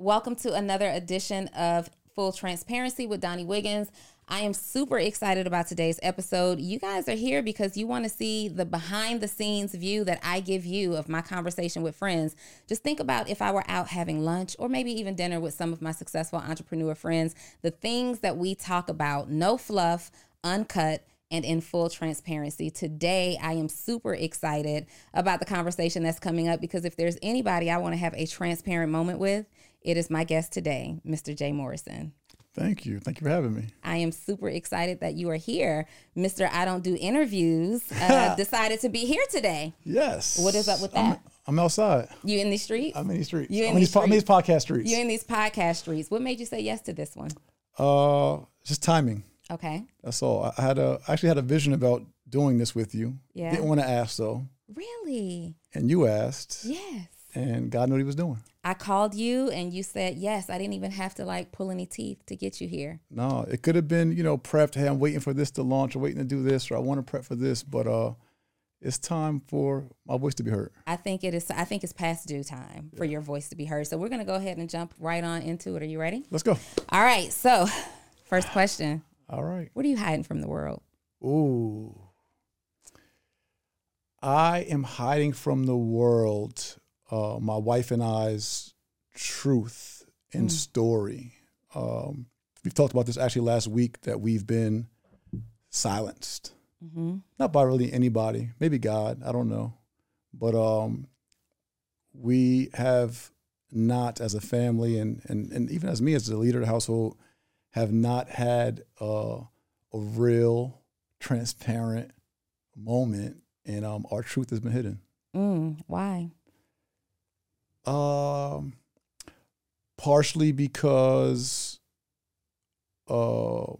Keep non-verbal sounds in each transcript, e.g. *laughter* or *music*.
Welcome to another edition of Full Transparency with Donni Wiggins. I am super excited about today's episode. You guys are here because you want to see the behind the scenes view that I give you of my conversation with friends. Just think about if I were out having lunch or maybe even dinner with some of my successful entrepreneur friends, the things that we talk about, no fluff, uncut and in full transparency. Today, I am super excited about the conversation that's coming up because if there's anybody I want to have a transparent moment with, it is my guest today, Mr. Jay Morrison. Thank you. Thank you for having me. I am super excited that you are here. Mr. I Don't Do Interviews *laughs* uh, decided to be here today. Yes. What is up with that? I'm, I'm outside. You in the streets? I'm in these streets. You in these po- these podcast streets. You in these podcast streets. What made you say yes to this one? uh, just timing. Okay. That's all. I- I had a I actually had a vision about doing this with you. Yeah. Didn't want to ask though, Really? and you asked, Yes. and God knew what He was doing. I called you and you said yes. I didn't even have to like pull any teeth to get you here. No, it could have been you know prepped. Hey, I'm waiting for this to launch. I'm waiting to do this, or I want to prep for this. But uh, it's time for my voice to be heard. I think it is. I think it's past due time for your voice to be heard. So we're gonna go ahead and jump right on into it. Are you ready? Let's go. All right. So, first question: All right. What are you hiding from the world? Ooh. I am hiding from the world uh, my wife and I's truth and story. Um, we've talked about this actually last week that we've been silenced. Not by really anybody, maybe God, I don't know. But um, we have not, as a family and, and, and even as me as the leader of the household, have not had uh, a real transparent moment and um, our truth has been hidden. Mm, why? Um, partially because uh,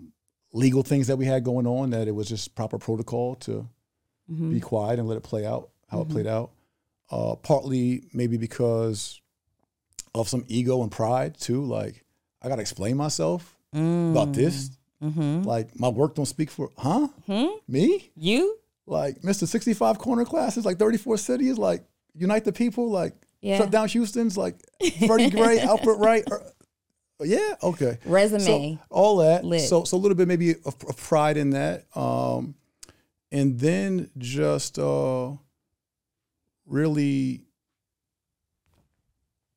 legal things that we had going on that it was just proper protocol to Mm-hmm. be quiet and let it play out how it played out. Uh, partly maybe because of some ego and pride too. Like I gotta explain myself about this. Mm-hmm. Like my work don't speak for huh Hmm? me. You? Like Mr. 65 corner classes, like 34 cities, like unite the people, like Yeah. shut down Houston's, like Freddie Gray, *laughs* Albert Wright. or- yeah, okay. Resume. So all that. Lit. So so a little bit maybe of, of pride in that. Um, and then just uh, really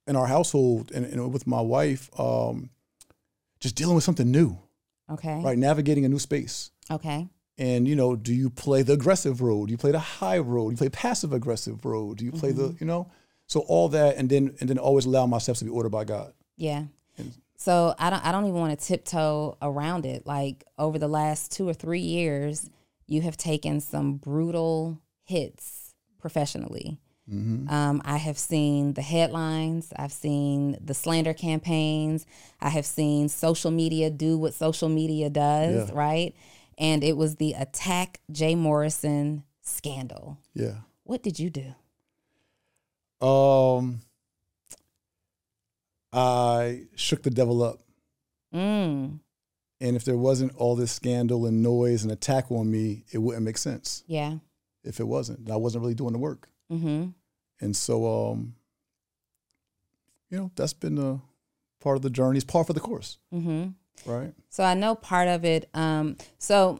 in our household and, and with my wife, um, just dealing with something new, Okay. right? Navigating a new space. Okay. And you know, do you play the aggressive road? Do you play the high road? Do you play passive aggressive road? Do you play the you know? So all that, and then and then always allow myself to be ordered by God. Yeah. So I don't I don't even want to tiptoe around it. Like over the last two or three years, you have taken some brutal hits professionally. Um, I have seen the headlines. I've seen the slander campaigns. I have seen social media do what social media does, Yeah. right? And it was the attack Jay Morrison scandal. Yeah. What did you do? Um, I shook the devil up. Mm, And if there wasn't all this scandal and noise and attack on me, it wouldn't make sense yeah. if it wasn't. I wasn't really doing the work. Mm-hmm. And so, um, you know, that's been a part of the journey. It's part for the course, Mm-hmm. right? So I know part of it. Um, so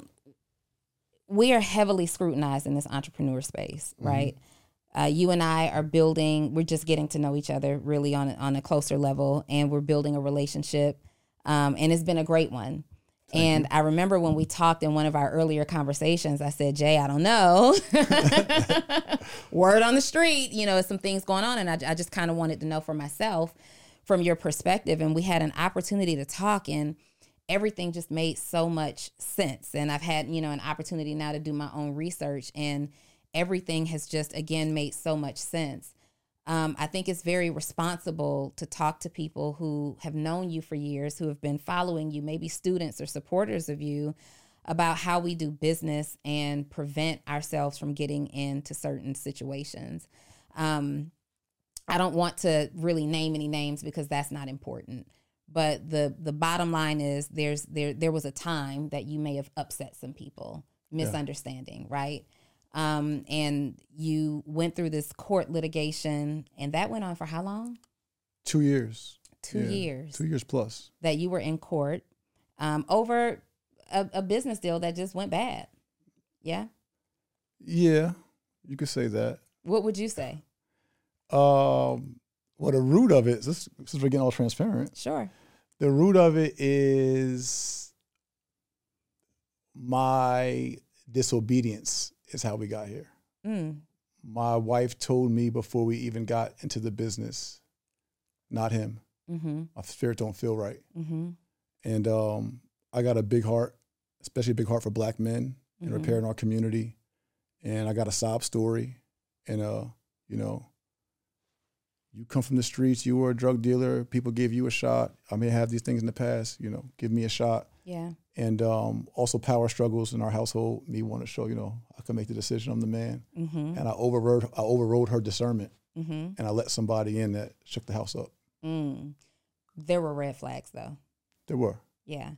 we are heavily scrutinized in this entrepreneur space, right? Uh, you and I are building. We're just getting to know each other really on a- on a closer level, and we're building a relationship. Um, and it's been a great one. and I remember when we talked in one of our earlier conversations, I said, Jay, I don't know. *laughs* Word on the street, you know, some things going on. And I, I just kind of wanted to know for myself from your perspective. And we had an opportunity to talk, and everything just made so much sense. And I've had, you know, an opportunity now to do my own research, and everything has just, again, made so much sense. Um, I think it's very responsible to talk to people who have known you for years, who have been following you, maybe students or supporters of you, about how we do business and prevent ourselves from getting into certain situations. Um, I don't want to really name any names because that's not important. But the the bottom line is there's there there was a time that you may have upset some people, misunderstanding, right? Um, and you went through this court litigation, and that went on for how long? Two years. Two Yeah, years Two years plus. that you were in court um, over a, a business deal that just went bad. Yeah. Yeah, you could say that. What would you say? Um, well, the root of it, this, since we're getting all transparent, Sure. the root of it is my disobedience is how we got here. Mm. My wife told me before we even got into the business, not him. Mm-hmm. My spirit don't feel right. Mm-hmm. And um, I got a big heart, especially a big heart for black men and Mhm. repairing our community. And I got a sob story. And, uh, you know, you come from the streets, you were a drug dealer, people give you a shot. I may have these things in the past, you know, give me a shot. Yeah. And um, also power struggles in our household, me want to show, you know, I can make the decision, I'm the man. Mm-hmm. And I overrode, I overrode her discernment Mm-hmm. and I let somebody in that shook the house up. Mm. There were red flags though. There were. Yeah.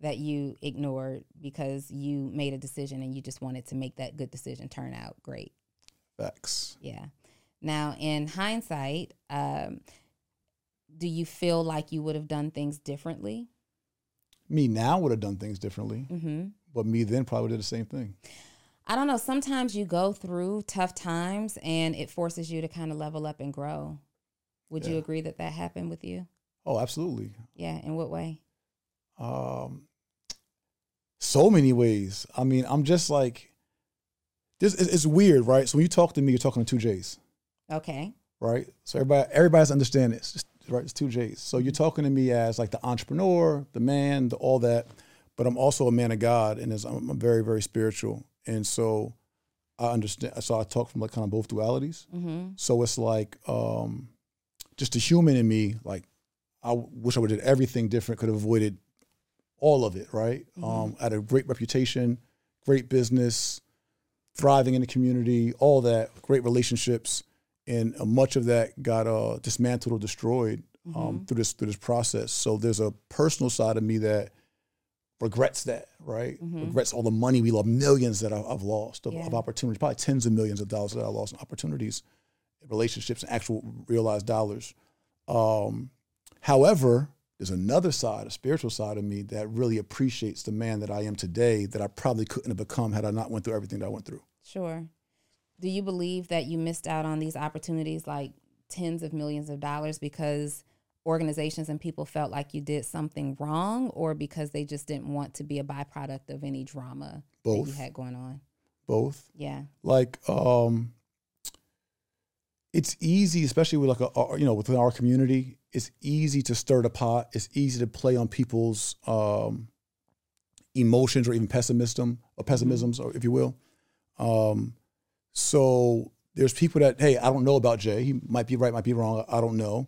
That you ignored because you made a decision and you just wanted to make that good decision turn out great. Facts. Yeah. Now, in hindsight, um, do you feel like you would have done things differently? Me now would have done things differently. Mm-hmm. But me then probably did the same thing. I don't know. Sometimes you go through tough times and it forces you to kind of level up and grow. Would you agree that that happened with you? Oh, absolutely. Yeah. In what way? Um, so many ways. I mean, I'm just like, this. It's, it's weird, right? So when you talk to me, you're talking to two J's, Okay. right? So everybody, everybody's understand this, Just- right? It's two J's. So you're talking to me as like the entrepreneur, the man, the all that, but I'm also a man of God, and I'm, very, very spiritual, and so I understand. So I talk from like kind of both dualities. Mm-hmm. So it's like um, just the human in me. Like I wish I would have did everything different. Could have avoided all of it. Right. Um, I had a great reputation, great business, thriving in the community, all that, great relationships, and uh, much of that got uh, dismantled or destroyed um, through this through this process. So there's a personal side of me that regrets that, right? Regrets all the money we lost, millions that I- I've lost of, Yeah. of opportunities, probably tens of millions of dollars that I lost in opportunities, relationships, and actual realized dollars. Um, however, there's another side, a spiritual side of me that really appreciates the man that I am today that I probably couldn't have become had I not went through everything that I went through. Sure. Do you believe that you missed out on these opportunities like tens of millions of dollars because organizations and people felt like you did something wrong or because they just didn't want to be a byproduct of any drama that you had going on? Both. Yeah. like um it's easy especially with like a, a- you know within our community it's easy to stir the pot it's easy to play on people's um emotions or even pessimism or pessimisms or if you will um so there's people that hey i don't know about jay he might be right might be wrong i don't know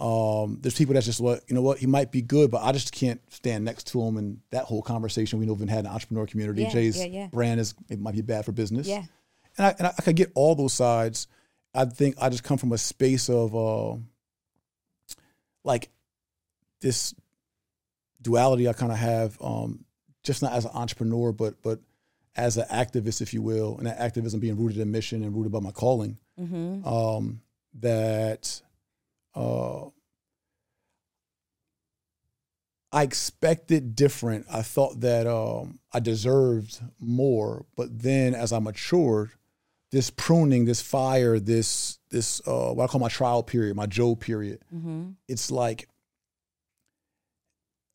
um, there's people that's just what you know what he might be good, but I just can't stand next to him. And that whole conversation we know we've had in the entrepreneur community. Yeah, Jay's yeah, yeah. brand is it might be bad for business Yeah. and I, and I, I could get all those sides. I think I just come from a space of uh, like this duality I kind of have, um, just not as an entrepreneur, but but as an activist, if you will, and that activism being rooted in mission and rooted by my calling. Mm-hmm. Um, that uh, I expected different. I thought that um, I deserved more, but then as I matured, this pruning, this fire, this this uh, what I call my trial period, my Job period. Mm-hmm. It's like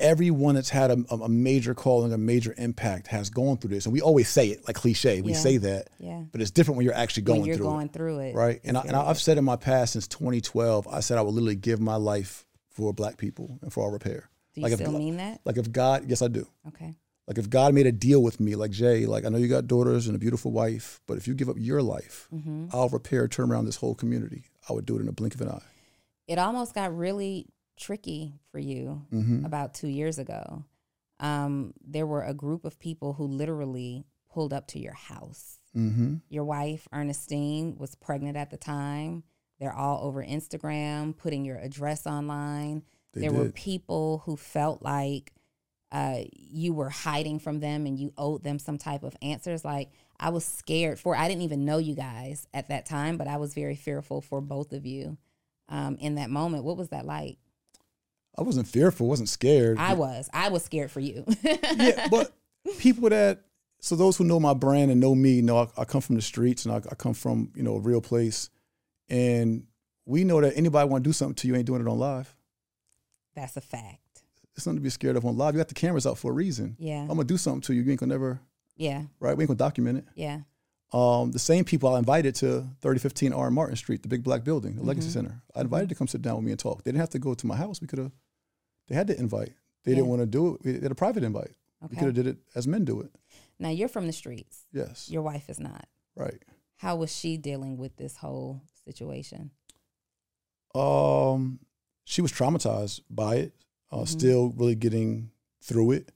everyone that's had a, a major calling, a major impact, has gone through this, and we always say it like cliche. We Yeah. say that, Yeah. but it's different when you're actually going through it. when you're through going it through it. right? And, I, and I've said in my past since 2012, I said I would literally give my life for Black people and for our repair. Do you like if- mean that? Like if God, yes, I do. Okay. Like if God made a deal with me, like Jay, like I know you got daughters and a beautiful wife, but if you give up your life, Mm-hmm. I'll repair, turn around this whole community. I would do it in a blink of an eye. It almost got really tricky for you Mm-hmm. about two years ago. Um, there were a group of people who literally pulled up to your house. Mm-hmm. Your wife, Ernestine, was pregnant at the time. They're all over Instagram, putting your address online. They there were people who felt like uh, you were hiding from them and you owed them some type of answers. Like I was scared for. I didn't even know you guys at that time, but I was very fearful for both of you um, in that moment. What was that like? I wasn't fearful, wasn't scared. I was. I was scared for you. *laughs* yeah, but people that so those who know my brand and know me know I, I come from the streets and I, I come from you know a real place, and we know that anybody want to do something to you ain't doing it on live. That's a fact. It's nothing to be scared of on live. You got the cameras out for a reason. Yeah. I'm gonna do something to you. You ain't gonna never Yeah. right. We ain't gonna document it. Yeah. Um, the same people I invited to 3015 R. Martin Street, the big black building, the Legacy Mm-hmm. Center. I invited to come sit down with me and talk. They didn't have to go to my house. We could have. They had to invite. They Yeah. didn't want to do it. We had a private invite. We could have did it as men do it. Now you're from the streets. Yes. Your wife is not. right. How was she dealing with this whole situation? Um, she was traumatized by it. Uh, Mm-hmm. Still really getting through it.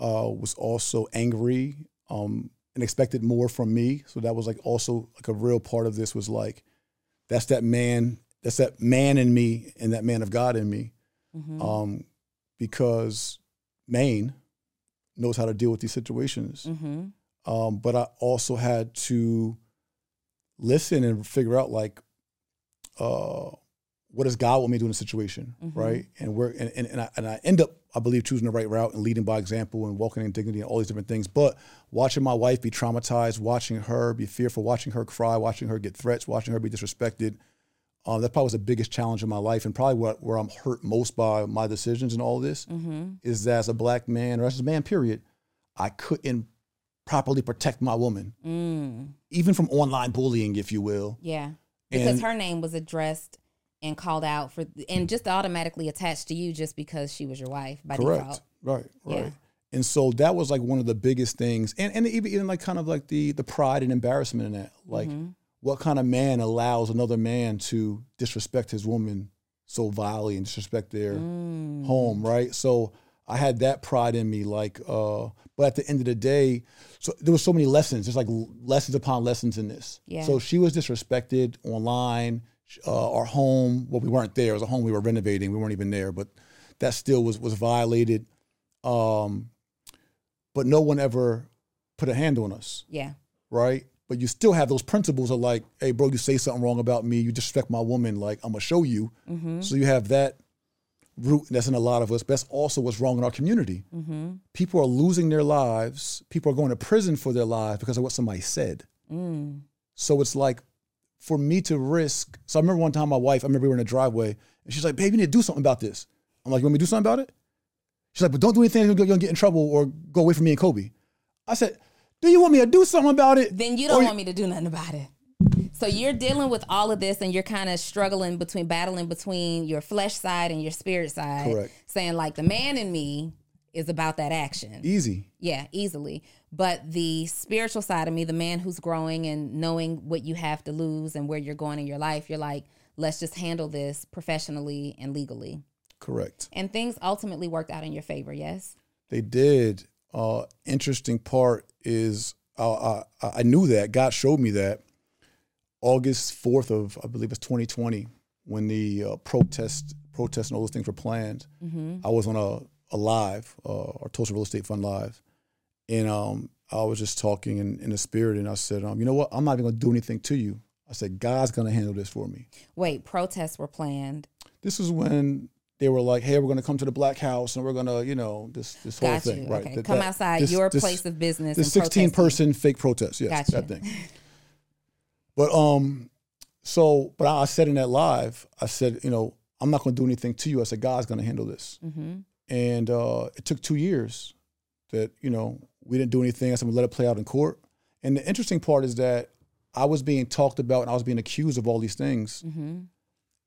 Uh, was also angry. Um, and expected more from me. So that was like also like a real part of this was like, that's that man. That's that man in me and that man of God in me. Mm-hmm. Um, because Maine knows how to deal with these situations. Mm-hmm. Um, but I also had to listen and figure out like, uh, what does God want me to do in a situation, Mhm. right? And we're and, and, and, I, and I end up, I believe, choosing the right route and leading by example and walking in dignity and all these different things. But watching my wife be traumatized, watching her be fearful, watching her cry, watching her get threats, watching her be disrespected, um, that probably was the biggest challenge in my life, and probably what, where I'm hurt most by my decisions and all this Mm-hmm. is that as a black man or as a man, period, I couldn't properly protect my woman, Mm. even from online bullying, if you will. Yeah. Because And- her name was addressed and called out for and just automatically attached to you just because she was your wife by Correct. default. Right. Right. Yeah. And so that was like one of the biggest things, and and even, even like kind of like the the pride and embarrassment in that, like Mm-hmm. What kind of man allows another man to disrespect his woman so vilely and disrespect their Mm. home, right? So I had that pride in me, like, uh, but at the end of the day, so there was so many lessons. There's like lessons upon lessons in this. Yeah. So she was disrespected online. Uh, our home, well, we weren't there. It was a home we were renovating. We weren't even there, but that still was was violated. Um, but no one ever put a hand on us Yeah. right? But you still have those principles of like, hey, bro, you say something wrong about me, you disrespect my woman, like I'm gonna show you. Mm-hmm. So you have that root that's in a lot of us. But that's also what's wrong in our community. Mm-hmm. People are losing their lives. People are going to prison for their lives because of what somebody said. Mm. So it's like for me to risk. So I remember one time my wife, I remember we were in the driveway, and she's like, babe, you need to do something about this. I'm like, you want me to do something about it? She's like, but don't do anything you're gonna get in trouble or go away from me and Kobe. I said, do you want me to do something about it? Then you don't want me to do nothing about it. So you're dealing with all of this and you're kind of struggling between battling between your flesh side and your spirit side. Correct. Saying like the man in me is about that action. Easy. Yeah, easily. But the spiritual side of me, the man who's growing and knowing what you have to lose and where you're going in your life, you're like, let's just handle this professionally and legally. Correct. And things ultimately worked out in your favor, yes? They did. Uh, interesting part is uh, I, I knew that God showed me that August fourth of I believe it's 2020 when the uh, protest protests and all those things were planned. I was on a, a live, uh, our Tulsa Real Estate Fund live, and um, I was just talking in, in the spirit, and I said, um, you know what? I'm not even going to do anything to you. I said, God's going to handle this for me. Wait, protests were planned. This is when they were like, "Hey, we're going to come to the Black House, and we're going to, you know, this this whole Got thing, you. right? Okay. That- Come that- outside this- your this- place of business. the and 16 protest. person fake protest, yes, that thing. But um, so but I said in that live, I said, you know, I'm not going to do anything to you. I said, God's going to handle this. Mm-hmm. And uh, it took two years that you know we didn't do anything. I said we let it play out in court. And the interesting part is that I was being talked about and I was being accused of all these things. Mm-hmm.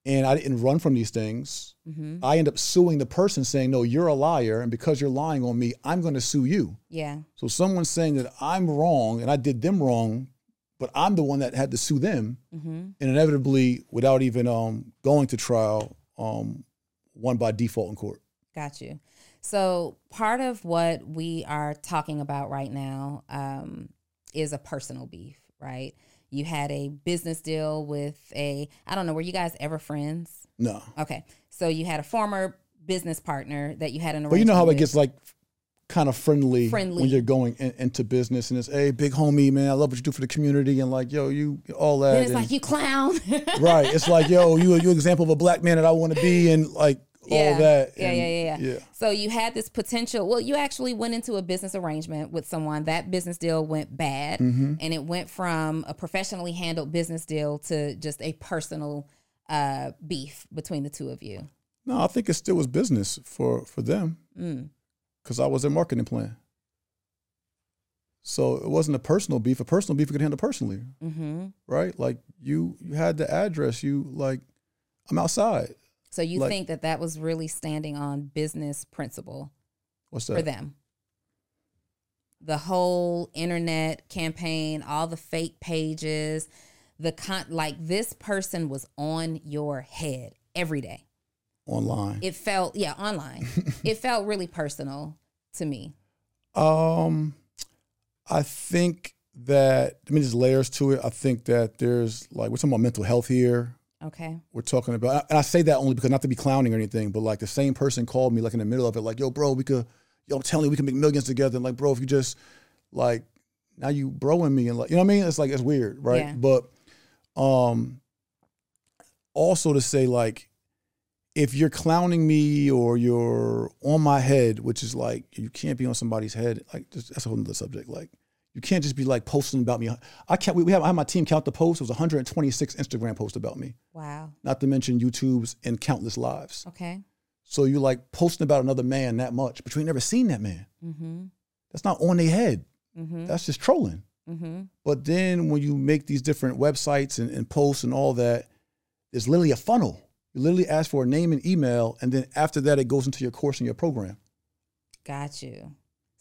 And I didn't run from these things, Mm-hmm. I end up suing the person saying, no, you're a liar. And because you're lying on me, I'm going to sue you. Yeah. So someone's saying that I'm wrong and I did them wrong, but I'm the one that had to sue them. Mm-hmm. And inevitably, without even um, going to trial, um, won by default in court. Got you. So part of what we are talking about right now um, is a personal beef, right? You had a business deal with a, I don't know, were you guys ever friends? No. Okay. So you had a former business partner that you had an But you know how it gets like kind of friendly, Friendly. when you're going in, into business and it's, hey, big homie, man, I love what you do for the community. And like, yo, you, all that. Then it's and- like you clown. *laughs* right. It's like, yo, you, you example of a black man that I want to be and like all yeah. that. Yeah, And, yeah, yeah, yeah. yeah. So you had this potential. Well, you actually went into a business arrangement with someone. That business deal went bad, Mm-hmm. and it went from a professionally handled business deal to just a personal uh, beef between the two of you. No, I think it still was business for for them Mm. because I was their marketing plan. So it wasn't a personal beef. A personal beef you could handle personally, Mm-hmm. right? Like you you had the address. You like I'm outside. So you Like- think that that was really standing on business principle What's for them? The whole internet campaign, all the fake pages, the con like this person was on your head every day. Online. It felt yeah, online. *laughs* it felt really personal to me. Um, I think that I mean there's layers to it. I think that there's like we're talking about mental health here. Okay. We're talking about, and I say that only because not to be clowning or anything, but like the same person called me like in the middle of it, like, yo, bro, we could, yo, I'm telling you, we can make millions together. And like, bro, if you just like, now you broing me and like, you know what I mean? It's like, it's weird, right? Yeah. But um, also to say like, if you're clowning me or you're on my head, which is like, you can't be on somebody's head, like, just, that's a whole other subject. Like, you can't just be like posting about me. I can't, we, we have, I have my team count the posts. It was 126 Instagram posts about me Wow. not to mention YouTube's and countless lives. Okay. So you like posting about another man that much, but you ain't never seen that man. Mm-hmm. That's not on their head. Mm-hmm. That's just trolling. Mm-hmm. But then when you make these different websites and, and posts and all that, there's literally a funnel. You literally ask for a name and email, and then after that, it goes into your course and your program. Got you.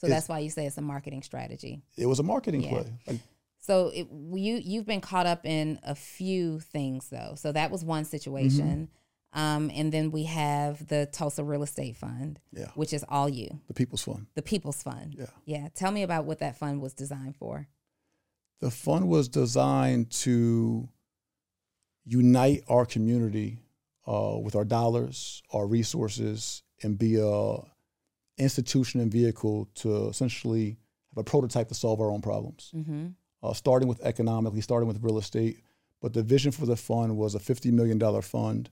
So It's- that's why you say it's a marketing strategy. It was a marketing Yeah. play. Like, So it, you you've been caught up in a few things though. So that was one situation, Mm-hmm. um, and then we have the Tulsa Real Estate Fund, yeah, which is all you, the people's fund. the People's Fund. Yeah. Yeah. Tell me about what that fund was designed for. The fund was designed to unite our community uh, with our dollars, our resources, and be a institution and vehicle to essentially have a prototype to solve our own problems. Mm-hmm. Uh, starting with economically, starting with real estate, but the vision for the fund was a fifty million dollar fund,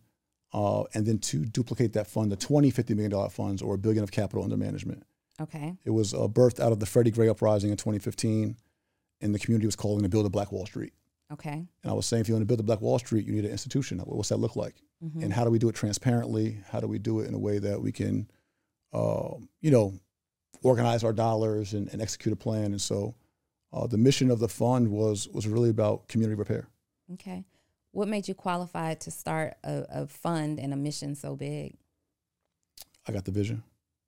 uh, and then to duplicate that fund to 20 50 million dollar funds or a billion of capital under management. Okay. It was uh, birthed out of the Freddie Gray uprising in 2015, and the community was calling to build a Black Wall Street. Okay. And I was saying, if you want to build a Black Wall Street, you need an institution. What's that look like? Mhm. And how do we do it transparently? How do we do it in a way that we can, uh, you know, organize our dollars and, and execute a plan? And so, uh, the mission of the fund was was really about community repair. Okay. What made you qualified to start a, a fund and a mission so big? I got the vision,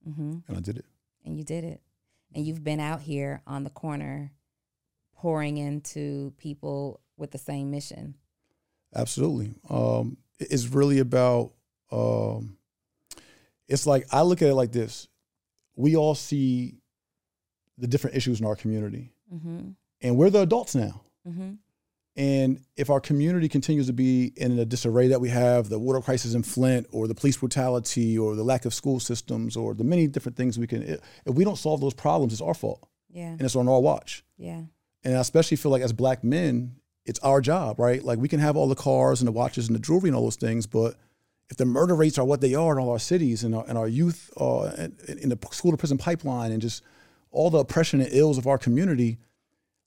Mm-hmm. and I did it. And you did it. And you've been out here on the corner pouring into people with the same mission. Absolutely. Um, it's really about. Um, it's like I look at it like this: we all see the different issues in our community, Mm-hmm. and we're the adults now. Mm-hmm. And if our community continues to be in the disarray that we have, the water crisis in Flint, or the police brutality, or the lack of school systems, or the many different things we can, if we don't solve those problems, it's our fault, Yeah. and it's on our watch. Yeah. And I especially feel like as black men, it's our job, right? Like we can have all the cars and the watches and the jewelry and all those things, but if the murder rates are what they are in all our cities and our, and our youth uh, in, in the school to prison pipeline and just all the oppression and ills of our community,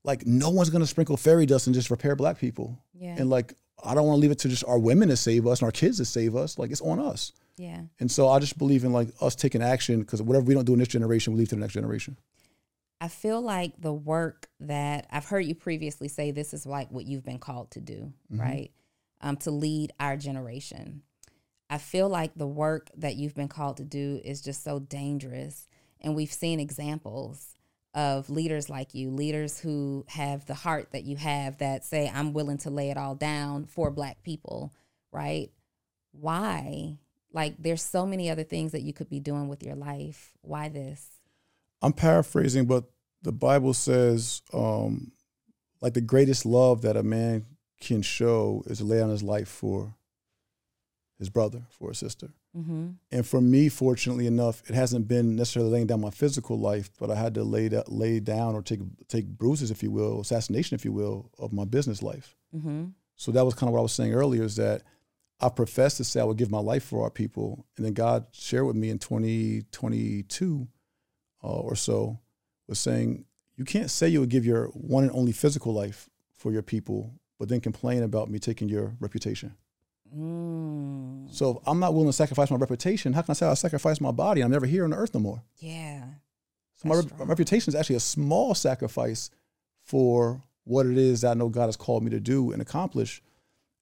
like no one's gonna sprinkle fairy dust and just repair black people. Yeah. And like I don't want to leave it to just our women to save us and our kids to save us. Like it's on us. Yeah. And so I just believe in like us taking action because whatever we don't do in this generation, we leave to the next generation. I feel like the work that I've heard you previously say this is like what you've been called to do, Mm-hmm. right? Um, to lead our generation. I feel like the work that you've been called to do is just so dangerous. And we've seen examples of leaders like you, leaders who have the heart that you have that say, I'm willing to lay it all down for Black people, right? Why? Like, there's so many other things that you could be doing with your life. Why this? I'm paraphrasing, but the Bible says, um, like, the greatest love that a man can show is to lay down his life for his brother, for his sister. Mm-hmm. And for me, fortunately enough, it hasn't been necessarily laying down my physical life, but I had to lay da- lay down or take take bruises, if you will, assassination, if you will, of my business life. Mm-hmm. So that was kind of what I was saying earlier is that I professed to say I would give my life for our people. And then God shared with me in 2022 uh, or so, was saying, you can't say you would give your one and only physical life for your people, but then complain about me taking your reputation. Mm. So if I'm not willing to sacrifice my reputation, how can I say I sacrifice my body? I'm never here on the earth no more. Yeah. So my, rep- my reputation is actually a small sacrifice for what it is that I know God has called me to do and accomplish.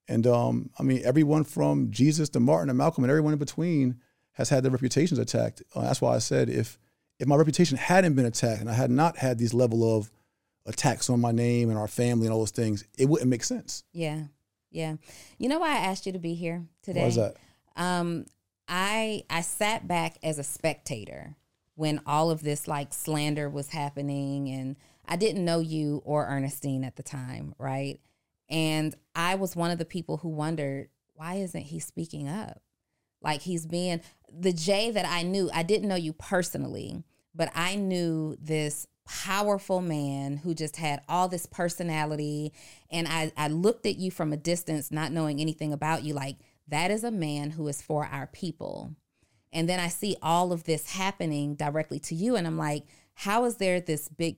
And um, I mean, everyone from Jesus to Martin and Malcolm and everyone in between has had their reputations attacked. Uh, that's why I said if if my reputation hadn't been attacked and I had not had these level of attacks on my name and our family and all those things, it wouldn't make sense. Yeah. Yeah. You know why I asked you to be here today? Why is that? Um, I I sat back as a spectator when all of this like slander was happening and I didn't know you or Ernestine at the time, right? And I was one of the people who wondered, why isn't he speaking up? Like he's being the Jay that I knew, I didn't know you personally, but I knew this powerful man who just had all this personality. And I, I looked at you from a distance, not knowing anything about you, like that is a man who is for our people. And then I see all of this happening directly to you, and I'm like, how is there this big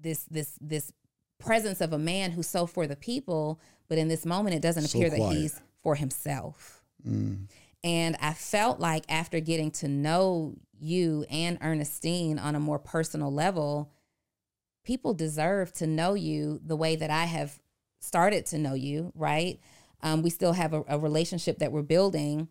this this this presence of a man who's so for the people, but in this moment it doesn't So appear that he's for himself. Mm. And I felt like after getting to know you and Ernestine on a more personal level, people deserve to know you the way that I have started to know you, right? Um, we still have a, a relationship that we're building.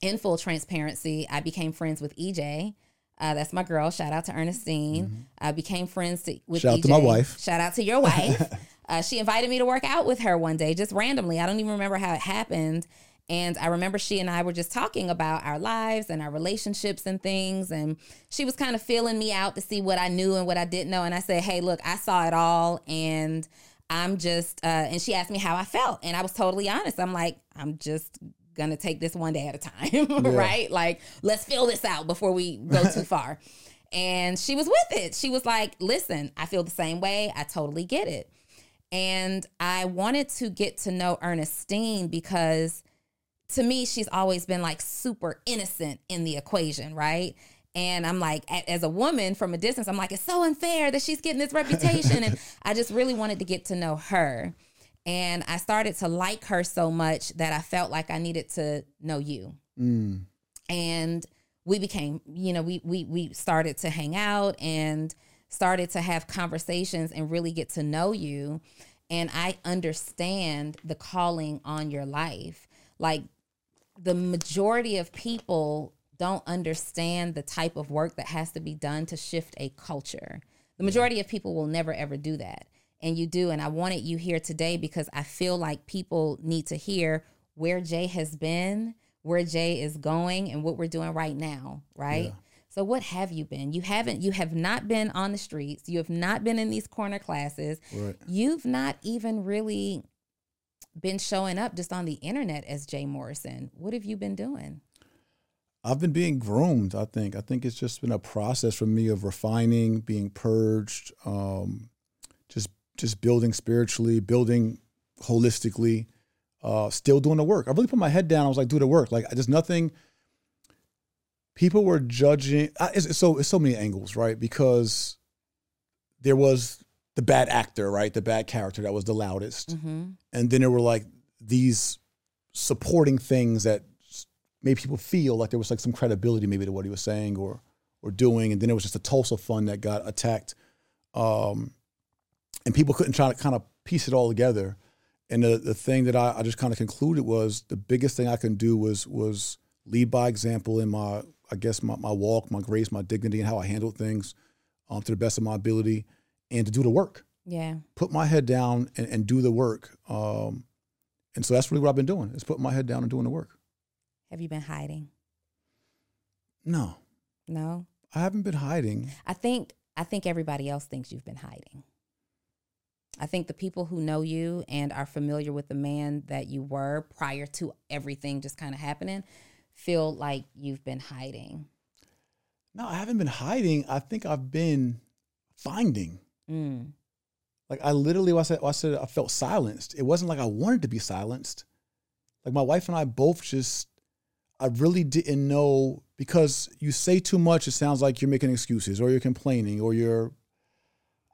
In full transparency, I became friends with EJ. Uh, that's my girl. Shout out to Ernestine. I became friends to, with Mm-hmm. Shout out to my wife. Shout out to your wife. *laughs* uh, she invited me to work out with her one day, just randomly. I don't even remember how it happened. And I remember she and I were just talking about our lives and our relationships and things. And she was kind of feeling me out to see what I knew and what I didn't know. And I said, Hey, look, I saw it all. And I'm just, uh, and she asked me how I felt. And I was totally honest. I'm like, I'm just going to take this one day at a time, *laughs* right? Like, let's fill this out before we go too *laughs* far. And she was with it. She was like, listen, I feel the same way. I totally get it. And I wanted to get to know Ernestine because to me, she's always been like super innocent in the equation, right? And I'm like, as a woman from a distance, I'm like, it's so unfair that she's getting this reputation. and *laughs* I just really wanted to get to know her. And I started to like her so much that I felt like I needed to know you. Mm. And we became, you know, we we we started to hang out and started to have conversations and really get to know you. And I understand the calling on your life. Like the majority of people don't understand the type of work that has to be done to shift a culture. The majority of people will never ever do that. And you do. And I wanted you here today because I feel like people need to hear where Jay has been, where Jay is going, and what we're doing right now, right? Yeah. So what have you been? You haven't you have not been on the streets. You have not been in these corner classes. Right. You've not even really been showing up just on the internet as Jay Morrison. What have you been doing? I've been being groomed. I think. I think it's just been a process for me of refining, being purged, um, just just building spiritually, building holistically, uh, still doing the work. I really put my head down. I was like, do the work. Like there's nothing. People were judging. I- It's, it's so it's so many angles, right? Because there was the bad actor, right? The bad character that was the loudest. Mm-hmm. and then there were like these supporting things that made people feel like there was like some credibility maybe to what he was saying or or doing. And then it was just a Tulsa fund that got attacked. Um and people couldn't try to kind of piece it all together. And the, the thing that I, I just kind of concluded was the biggest thing I can do was was lead by example in my I guess my, my walk, my grace, my dignity, and how I handle things um, to the best of my ability, and to do the work. Yeah. Put my head down and, and do the work. Um, and so that's really what I've been doing is putting my head down and doing the work. Have you been hiding? No, No. I haven't been hiding. I think I think everybody else thinks you've been hiding. I think the people who know you and are familiar with the man that you were prior to everything just kind of happening feel like you've been hiding. No, I haven't been hiding. I think I've been finding. Mm. Like I literally, I said, I said I felt silenced. It wasn't like I wanted to be silenced. Like my wife and I both just, I really didn't know because you say too much, it sounds like you're making excuses or you're complaining or you're.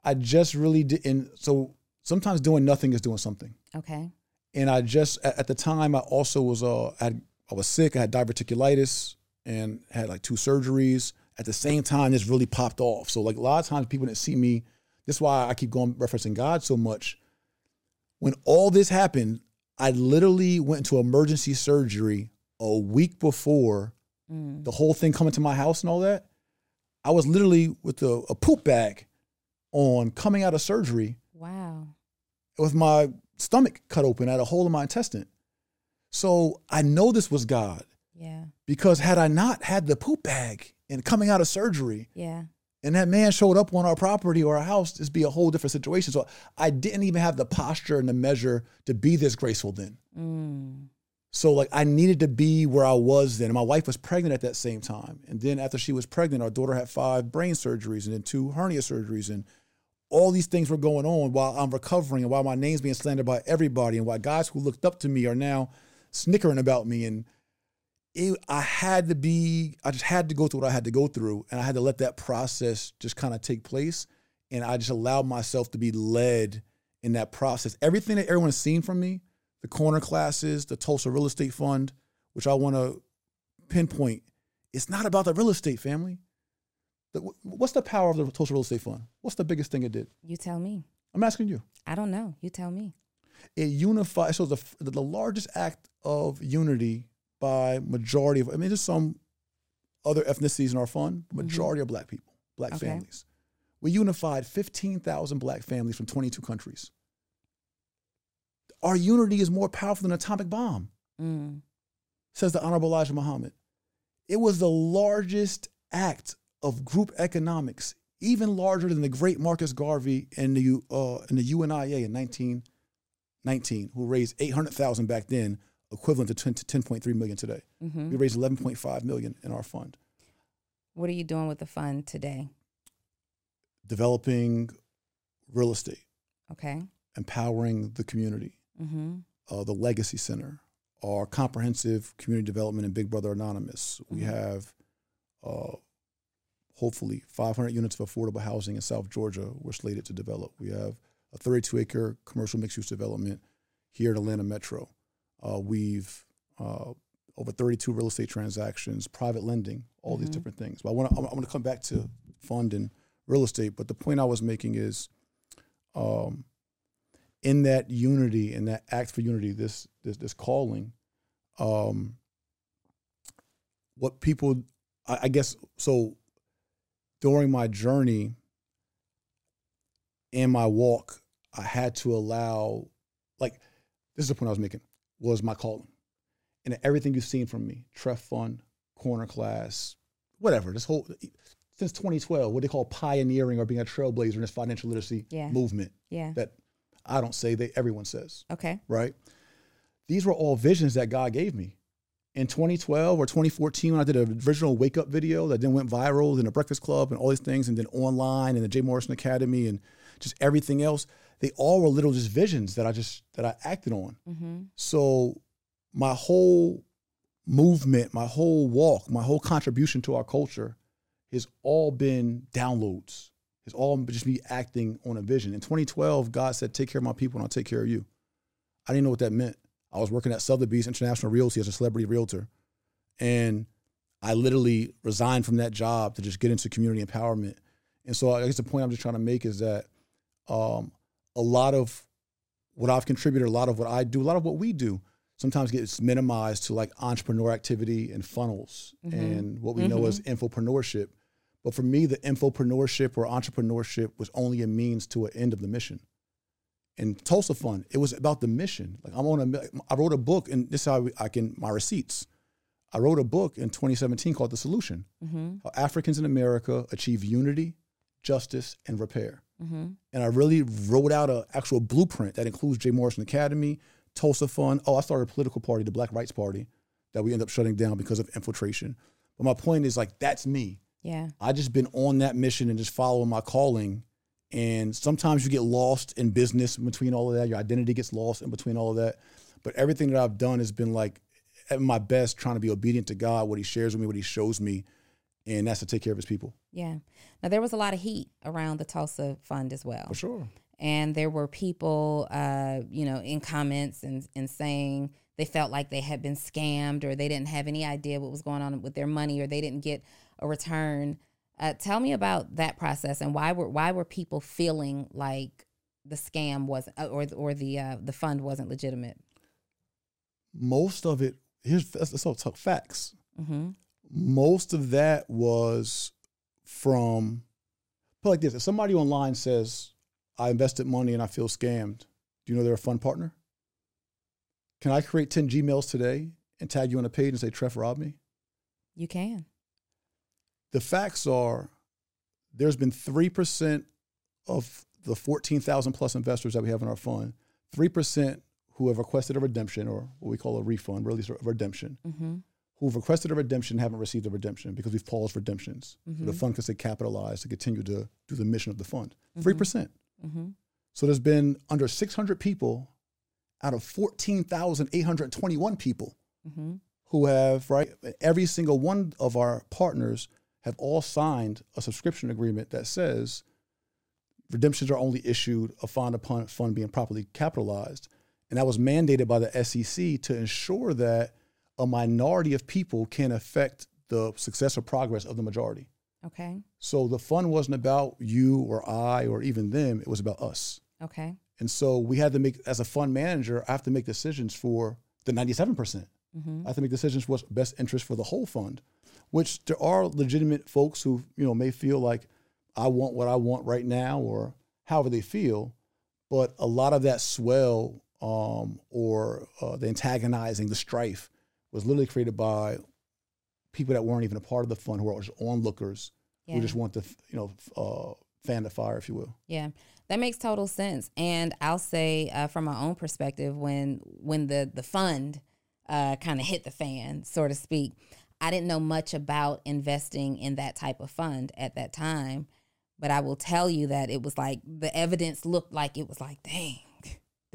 I just really didn't. So sometimes doing nothing is doing something. Okay. And I just at, at the time I also was uh I, had, I was sick. I had diverticulitis and had like two surgeries. At the same time, this really popped off. So like a lot of times people didn't see me. This is why I keep going referencing God so much. When all this happened, I literally went into emergency surgery a week before Mm. the whole thing coming to my house and all that. I was literally with a, a poop bag on coming out of surgery Wow. with my stomach cut open, I had a hole in my intestine. So I know this was God Yeah. because had I not had the poop bag and coming out of surgery, Yeah. And that man showed up on our property or our house, this be a whole different situation. So I didn't even have the posture and the measure to be this graceful then. Mm. So like I needed to be where I was then. And my wife was pregnant at that same time. And then after she was pregnant, our daughter had five brain surgeries and then two hernia surgeries and all these things were going on while I'm recovering and while my name's being slandered by everybody and while guys who looked up to me are now snickering about me and it, I had to be I just had to go through what I had to go through and I had to let that process just kind of take place and I just allowed myself to be led in that process. Everything that everyone's seen from me, the corner classes, the Tulsa Real Estate Fund, which I want to pinpoint, it's not about the real estate family. The- What's the power of the Tulsa Real Estate Fund? What's the biggest thing it did? You tell me. I'm asking you. I don't know. You tell me. It unifies. So the the largest act of unity by majority of. I mean, there's some other ethnicities in our fund. but Majority are black people, black Okay. families. We unified 15,000 black families from 22 countries. Our unity is more powerful than an atomic bomb, Mm. says the Honorable Elijah Muhammad. It was the largest act of group economics, even larger than the great Marcus Garvey and the, uh, and the UNIA in 1919, who raised 800,000 back then, equivalent to 10, to 10.3 million today. hmm We raised 11.5 million in our fund. What are you doing with the fund today? Developing real estate, Okay. empowering the community, Mm-hmm. uh, the Legacy Center, our comprehensive community development and Big Brother Anonymous. We Mhm. have uh, hopefully 500 units of affordable housing in South Georgia we're slated to develop. We have a 32 acre commercial mixed use development here in Atlanta Metro. Uh, we've uh, over 32 real estate transactions, private lending, all these Mhm. different things. But I want to I want to come back to fund and real estate. But the point I was making is, um, in that unity, in that act for unity, this this this calling, um, what people, I, I guess, so during my journey and my walk, I had to allow, like, this is the point I was making, was my calling. And everything you've seen from me, TREF Fund, Corner Class, whatever, this whole, since 2012, what they call pioneering or being a trailblazer in this financial literacy Yeah. movement Yeah. that I don't say, they everyone says Okay. right? These were all visions that God gave me. In 2012 or 2014, when I did an original wake up video that then went viral in the Breakfast Club and all these things, and then online and the Jay Morrison Academy and just everything else, they all were little just visions that I just that I acted on. Mm-hmm. So my whole movement, my whole walk, my whole contribution to our culture has all been downloads. It's all just me acting on a vision. In 2012, God said, Take care of my people and I'll take care of you. I didn't know what that meant. I was working at Sotheby's International Realty as a celebrity realtor. And I literally resigned from that job to just get into community empowerment. And so I guess the point I'm just trying to make is that um, a lot of what I've contributed, a lot of what I do, a lot of what we do, sometimes gets minimized to like entrepreneur activity and funnels mm-hmm. and what we know mm-hmm. as infopreneurship. But for me, the infopreneurship or entrepreneurship was only a means to an end of the mission. And Tulsa Fund, it was about the mission. Like I'm on a, I wrote a book, and this is how I can my receipts. I wrote a book in 2017 called The Solution: mm-hmm. How Africans in America Achieve Unity, Justice, and Repair. Mm-hmm. And I really wrote out an actual blueprint that includes Jay Morrison Academy, Tulsa Fund. Oh, I started a political party, the Black Rights Party, that we ended up shutting down because of infiltration. But my point is like that's me. Yeah. I just been on that mission and just following my calling. And sometimes you get lost in business in between all of that. Your identity gets lost in between all of that. But everything that I've done has been like at my best, trying to be obedient to God, what He shares with me, what He shows me, and that's to take care of His people. Yeah. Now there was a lot of heat around the Tulsa Fund as well. For sure. and there were people, uh, you know, in comments and, and saying they felt like they had been scammed or they didn't have any idea what was going on with their money or they didn't get a return. Uh, tell me about that process and why were why were people feeling like the scam wasn't uh, or or the uh, the fund wasn't legitimate? Most of it, here's all tough facts. Mm-hmm. Most of that was from, put like this: if somebody online says, "I invested money and I feel scammed," do you know they're a fund partner? Can I create ten Gmails today and tag you on a page and say TREF robbed me? You can. the facts are there's been 3% of the 14,000 plus investors that we have in our fund, 3% who have requested a redemption or what we call a refund, really a redemption, Mm-hmm. Who've requested a redemption haven't received a redemption because we've paused redemptions. So the Mhm. fund can stay capitalized to continue to do the mission of the fund. 3%. percent Mm-hmm. So there's been under 600 people out of 14,821 people Mm-hmm. who have right every single one of our partners have all signed a subscription agreement that says redemptions are only issued upon upon fund being properly capitalized and that was mandated by the SEC to ensure that a minority of people can affect the success or progress of the majority Okay. so the fund wasn't about you or I or even them it was about us Okay. and so we had to make as a fund manager I have to make decisions for the 97% Mm-hmm. I have to make decisions for what's best interest for the whole fund, which there are legitimate folks who, you know, may feel like I want what I want right now or however they feel. But a lot of that swell um, or uh, the antagonizing, the strife was literally created by people that weren't even a part of the fund who were just onlookers Yeah. who just want to, you know, uh, fan the fire, if you will. Yeah, that makes total sense. And I'll say, uh, from my own perspective, when when the the fund uh, kind of hit the fan, so to speak, I didn't know much about investing in that type of fund at that time. But I will tell you that it was like the evidence looked like it was like, dang,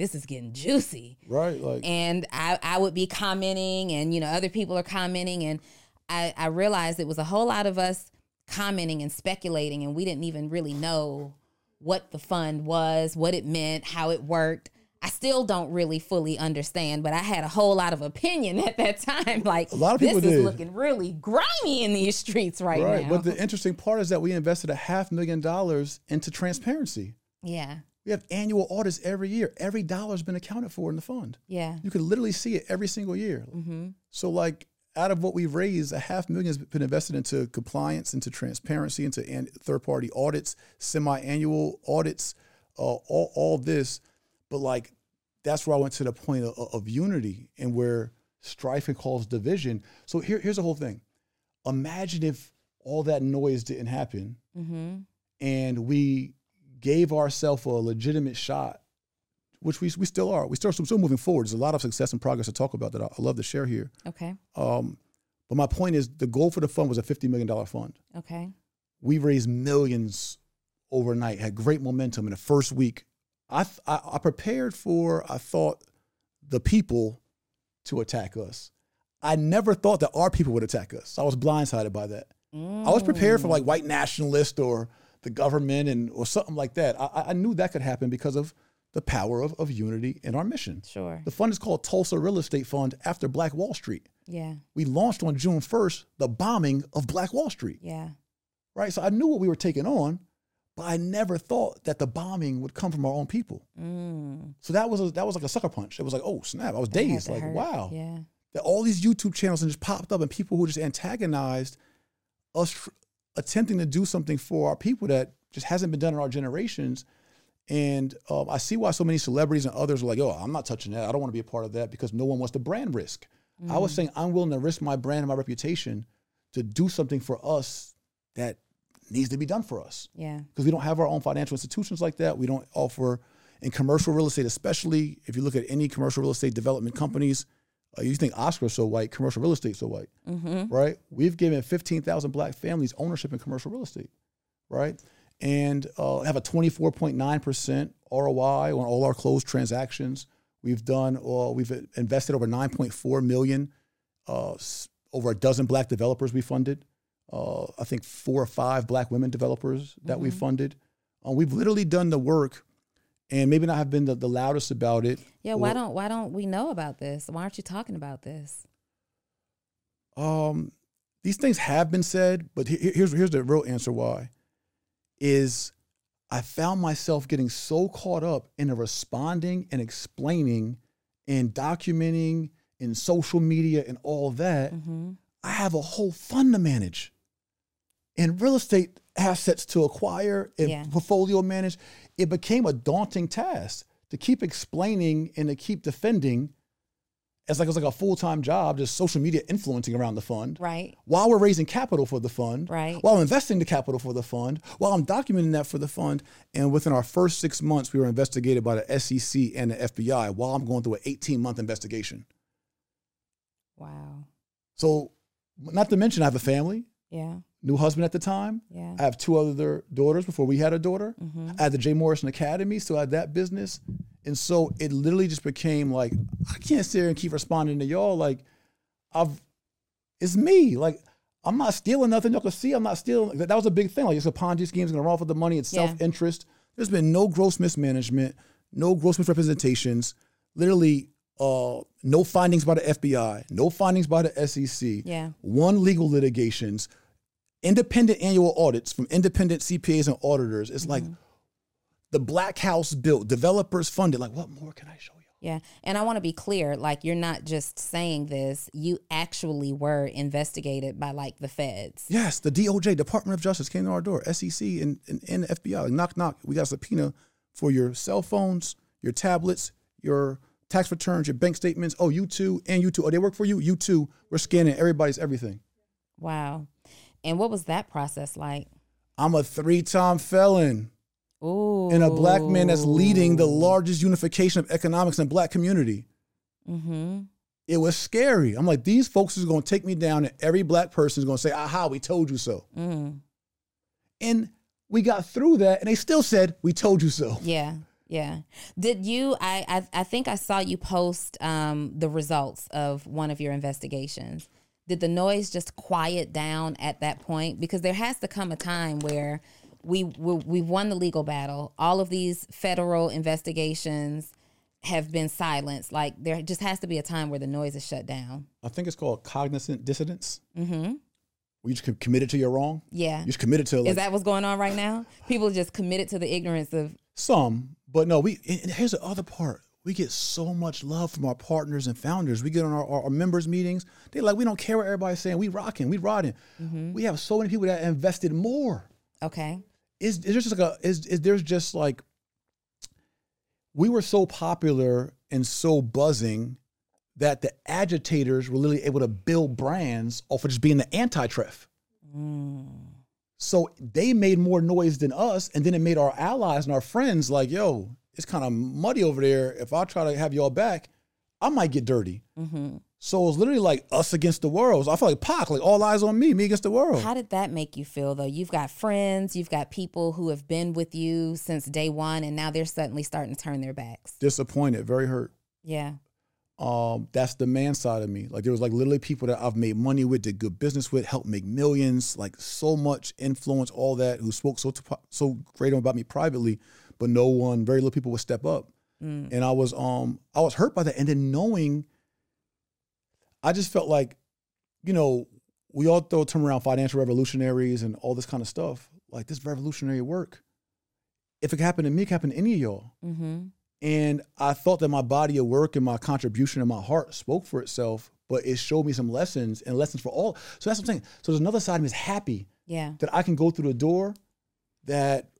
this is getting juicy Right. Like, and I, I would be commenting and you know other people are commenting and I, I realized it was a whole lot of us commenting and speculating and we didn't even really know what the fund was what it meant how it worked i still don't really fully understand but i had a whole lot of opinion *laughs* at that time like A lot of people this is looking really grimy in these streets right, right. now But the interesting part is that we invested a half million dollars into transparency. yeah We have annual audits every year. Every dollar's been accounted for in the fund. yeah You can literally see it every single year. mm-hmm. So, like, out of what we've raised, a half million has been invested into compliance, into transparency, into an- third-party audits, semi-annual audits, uh, all all this. But like, that's where I went to the point of, of unity and where strife can cause division. So here, here's the whole thing. Imagine if all that noise didn't happen Mm-hmm. and we gave ourselves a legitimate shot, which we, we still are. We still still moving forward. There's a lot of success and progress to talk about that I, I love to share here. okay Um, but my point is, the goal for the fund was a $50 million fund. okay We raised millions overnight, had great momentum in the first week. I, th- I, I prepared for, I thought, the people to attack us. I never thought that our people would attack us. I was blindsided by that. I was prepared for like white nationalists or the government and or something like that. I, I knew that could happen because of the power of, of unity in our mission. sure The fund is called Tulsa Real Estate Fund after Black Wall Street. yeah We launched on June 1st the bombing of Black Wall Street, yeah right? So I knew what we were taking on, but I never thought that the bombing would come from our own people. So that was a, that was like a sucker punch. It was like, oh snap! I was Mm. Dazed. Like, hurt. wow, Yeah. that all these YouTube channels and just popped up and people who just antagonized us attempting to do something for our people that just hasn't been done in our generations. And um, I see why so many celebrities and others are like, oh, I'm not touching that. I don't want to be a part of that because no one wants the brand risk. I was saying I'm willing to risk my brand and my reputation to do something for us that needs to be done for us Yeah. because we don't have our own financial institutions like that. We don't offer in commercial real estate, especially if you look at any commercial real estate development companies. Uh, you think Oscar's so white, commercial real estate so white, right? We've given fifteen thousand black families ownership in commercial real estate, right? And uh, have a twenty four point nine percent ROI on all our closed transactions. We've done, uh, we've invested over nine point four million. Uh, over a dozen black developers we funded uh, I think four or five black women developers that we funded. Uh, we've literally done the work, and maybe not have been the, the loudest about it. Yeah. Why or- don't Why don't we know about this? Why aren't you talking about this? Um, these things have been said, but he- he- here's here's the real answer why. Is I found myself getting so caught up in responding and explaining and documenting in social media and all that. Mm-hmm. I have a whole fund to manage and real estate assets to acquire and Yeah. portfolio manage. It became a daunting task to keep explaining and to keep defending as like it was like a full-time job, just social media influencing around the fund. Right. While we're raising capital for the fund, Right. while investing the capital for the fund, while I'm documenting that for the fund, and within our first six months, we were investigated by the SEC and the FBI while I'm going through an 18-month investigation. Wow. So, not to mention, I have a family, Yeah. New husband at the time. Yeah. I have two other daughters before we had a daughter. Mm-hmm. I had the Jay Morrison Academy, so I had that business. And so it literally just became like, I can't sit here and keep responding to y'all. Like, I've, it's me. Like, I'm not stealing nothing. Y'all can see I'm not stealing. That, that was a big thing. Like, it's a Ponzi scheme, it's gonna run off with the money, it's Yeah. self interest. There's been no gross mismanagement, no gross misrepresentations, literally, uh, no findings by the FBI, no findings by the SEC, Yeah. one legal litigations, independent annual audits from independent CPAs and auditors. It's like mm-hmm. the black house built, developers funded. Like, what more can I show you? Yeah. And I want to be clear like, you're not just saying this, you actually were investigated by like the feds. Yes, the DOJ, Department of Justice, came to our door, SEC and, and, and FBI. Like, knock, knock. We got a subpoena for your cell phones, your tablets, your tax returns, your bank statements. Oh, you too, and you too. Oh, they work for you? You too. We're scanning everybody's everything. Wow. And what was that process like? I'm a three time felon. Ooh. and a black man that's leading the largest unification of economics in the black community. Mm-hmm. It was scary. I'm like, these folks is going to take me down, and every black person is going to say, "Aha, we told you so." Mm. And we got through that, and they still said, "We told you so." Yeah. Yeah. Did you I, I I think I saw you post um the results of one of your investigations. Did the noise just quiet down at that point because there has to come a time where we, we we've won the legal battle. All of these federal investigations have been silenced. Like there just has to be a time where the noise is shut down. I think it's called cognizant dissonance. Mhm. Where you just committed to your wrong. Yeah. You just committed to like, Is that what's going on right now? People just committed to the ignorance of some, but no. We and here's the other part. We get so much love from our partners and founders. We get on our, our, our members meetings. They like we don't care what everybody's saying. We rocking. We riding. Mm-hmm. We have so many people that invested more. okay. is is there just like a is is there's just like we were so popular and so buzzing that the agitators were literally able to build brands off of just being the anti-TREF. Mm. So they made more noise than us, and then it made our allies and our friends like, yo, it's kind of muddy over there. If I try to have y'all back, I might get dirty. So it was literally like us against the world. So I feel like Pac, like all eyes on me, me against the world. How did that make you feel though? You've got friends, you've got people who have been with you since day one, and now they're suddenly starting to turn their backs. Disappointed, very hurt. Yeah. um, that's the man side of me. Like there was like literally people that I've made money with, did good business with, helped make millions, like so much influence, all that, who spoke so so great about me privately, but no one, very little people would step up. And I was um I was hurt by that. And then knowing, I just felt like, you know, we all throw a term around financial revolutionaries and all this kind of stuff. Like this revolutionary work. if it happened to me, it could happen to any of y'all. Mm-hmm. And I thought that my body of work and my contribution and my heart spoke for itself, but it showed me some lessons and lessons for all. So that's what I'm saying. So there's another side of me is happy Yeah. that I can go through the door that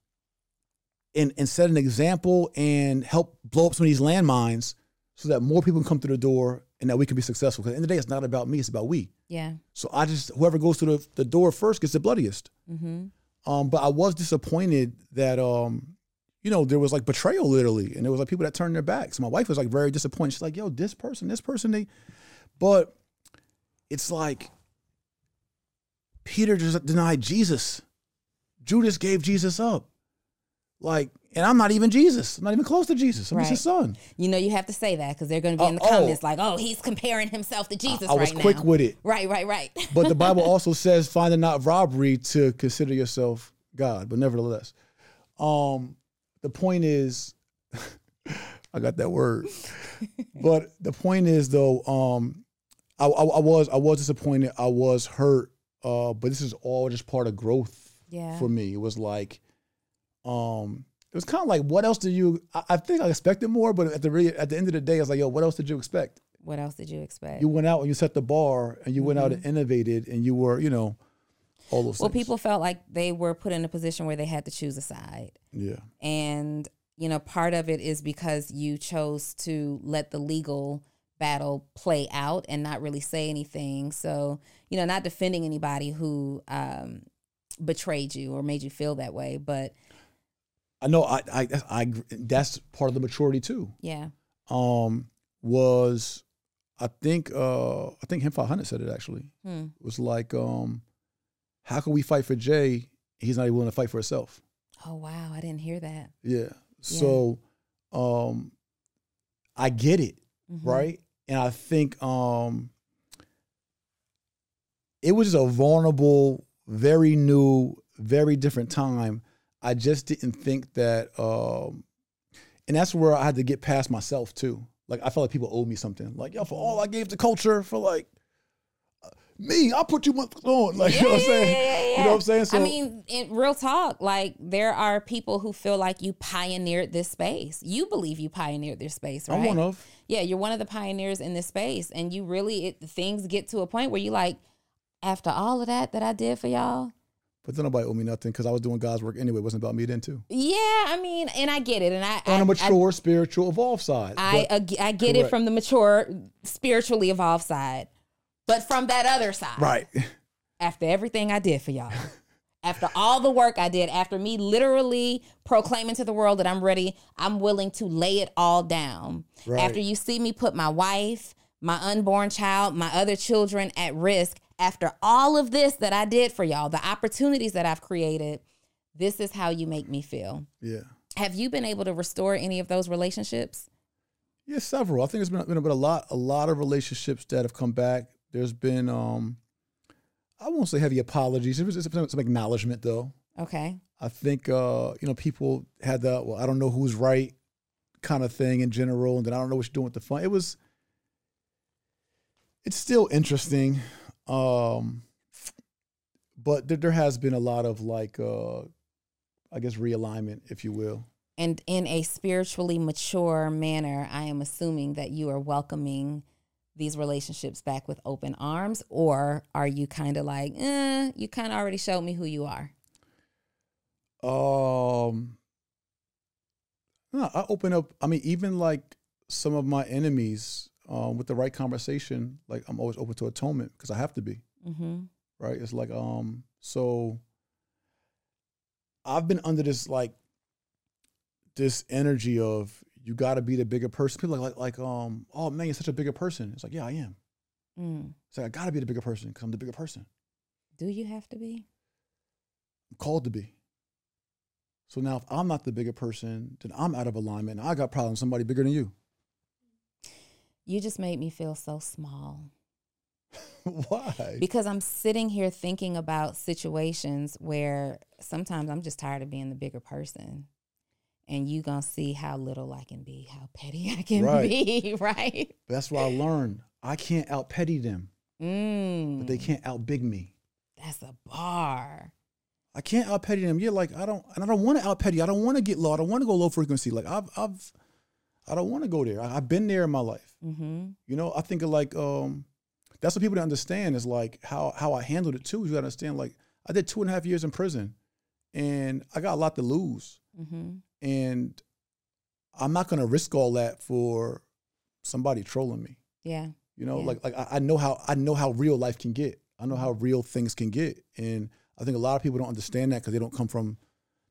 and, and set an example and help blow up some of these landmines so that more people can come through the door and that we can be successful. Because at the end of the day, it's not about me, it's about we. Yeah. So I just whoever goes through the, the door first gets the bloodiest. Mm-hmm. Um, but I was disappointed that um, you know, there was like betrayal literally, and there was like people that turned their backs. My wife was like very disappointed. She's like, "Yo, this person, this person, they," but it's like Peter just denied Jesus. Judas gave Jesus up. Like, and I'm not even Jesus. I'm not even close to Jesus. I'm just his son. You know, you have to say that because they're going to be in the Uh, oh. comments like, "Oh, he's comparing himself to Jesus." I was right quick now. with it. Right, right, right. *laughs* But the Bible *laughs* also says, find it not robbery to consider yourself God. But nevertheless, um, the point is, *laughs* I got that word. but the point is, though, um, I, I, I was I was disappointed. I was hurt. Uh, but this is all just part of growth yeah. for me. It was like, um, it was kind of like, what else did you? I, I think I expected more, but at the re- at the end of the day, I was like, yo, what else did you expect? what else did you expect? You went out and you set the bar, and you went out and innovated, and you were, you know, all those. Mm-hmm. well, things. people felt like they were put in a position where they had to choose a side. yeah, And, you know, part of it is because you chose to let the legal battle play out and not really say anything. So, you know, not defending anybody who um, betrayed you or made you feel that way. But I know. I, I, I, that's part of the maturity too. yeah, Um, was I think, uh, I think him five hundred said it actually. hmm. It was like, um, how can we fight for Jay? He's not even willing to fight for himself. oh, wow, I didn't hear that. Yeah. So, um, I get it, Mhm. right? And I think um, it was just a vulnerable, very new, very different time. I just didn't think that, um, and that's where I had to get past myself too. Like I felt like people owed me something. Like yo, for all I gave to culture, for like uh, me, I put you on. *laughs* Like you know what I'm saying? You know what I'm saying? So I mean, in real talk, like there are people who feel like you pioneered this space. You believe you pioneered this space, right? I'm one of. yeah, you're one of the pioneers in this space, and you really it, things get to a point where you like, after all of that that I did for y'all. But then nobody owed me nothing because I was doing God's work anyway. It wasn't about me then too. Yeah, I mean, and I get it, and I On I, a mature, spiritual, evolved side. I, I, I get it from the mature, spiritually evolved side, but from that other side, right. *laughs* after everything I did for y'all, after all the work I did, after me literally proclaiming to the world that I'm ready, I'm willing to lay it all down. Right. After you see me put my wife, my unborn child, my other children at risk, after all of this that I did for y'all, the opportunities that I've created, this is how you make me feel. Yeah. Have you been able to restore any of those relationships? Yeah, several. I think there's been, been, a lot, a lot of relationships that have come back. There's been, um, I won't say heavy apologies. It was some acknowledgement, though. Okay. I think, uh, you know, people had the, well, I don't know who's right kind of thing in general, and then I don't know what you're doing with the fun. It was, it's still interesting, um, but there, there has been a lot of like, uh, I guess, realignment, if you will. And in a spiritually mature manner, I am assuming that you are welcoming these relationships back with open arms, or are you kind of like, eh, you kind of already showed me who you are? Um, no, I open up. I mean, even like some of my enemies, um, with the right conversation, like I'm always open to atonement because I have to be. Mm-hmm. Right? It's like, um, so I've been under this like this energy of you got to be the bigger person. People are like, like, um, oh man, you're such a bigger person. It's like, yeah, I am. Mm. It's like I got to be the bigger person because I'm the bigger person. Do you have to be? I'm called to be. So now, if I'm not the bigger person, then I'm out of alignment. And I got problems. Somebody bigger than you. You just made me feel so small *laughs* Why? because I'm sitting here thinking about situations where sometimes I'm just tired of being the bigger person. And you gonna see how little I can be, how petty *laughs* I can Right. be, *laughs* right? That's what I learned. I can't out petty them, Mm. but they can't out big me. That's a bar. I can't out petty them. Yeah, like I don't, and I don't want to out petty. I don't want to get low. I don't want to go low frequency. Like I've, I've, I don't want to go there. I, have been there in my life. Mm-hmm. You know, I think of like, um, that's what people don't understand is like how how I handled it too. You gotta understand, like I did two and a half years in prison, and I got a lot to lose, Mm-hmm. and I'm not gonna risk all that for somebody trolling me. Yeah. You know, Yeah. like like I, I know how I know how real life can get. I know how real things can get, and I think a lot of people don't understand that because they don't come from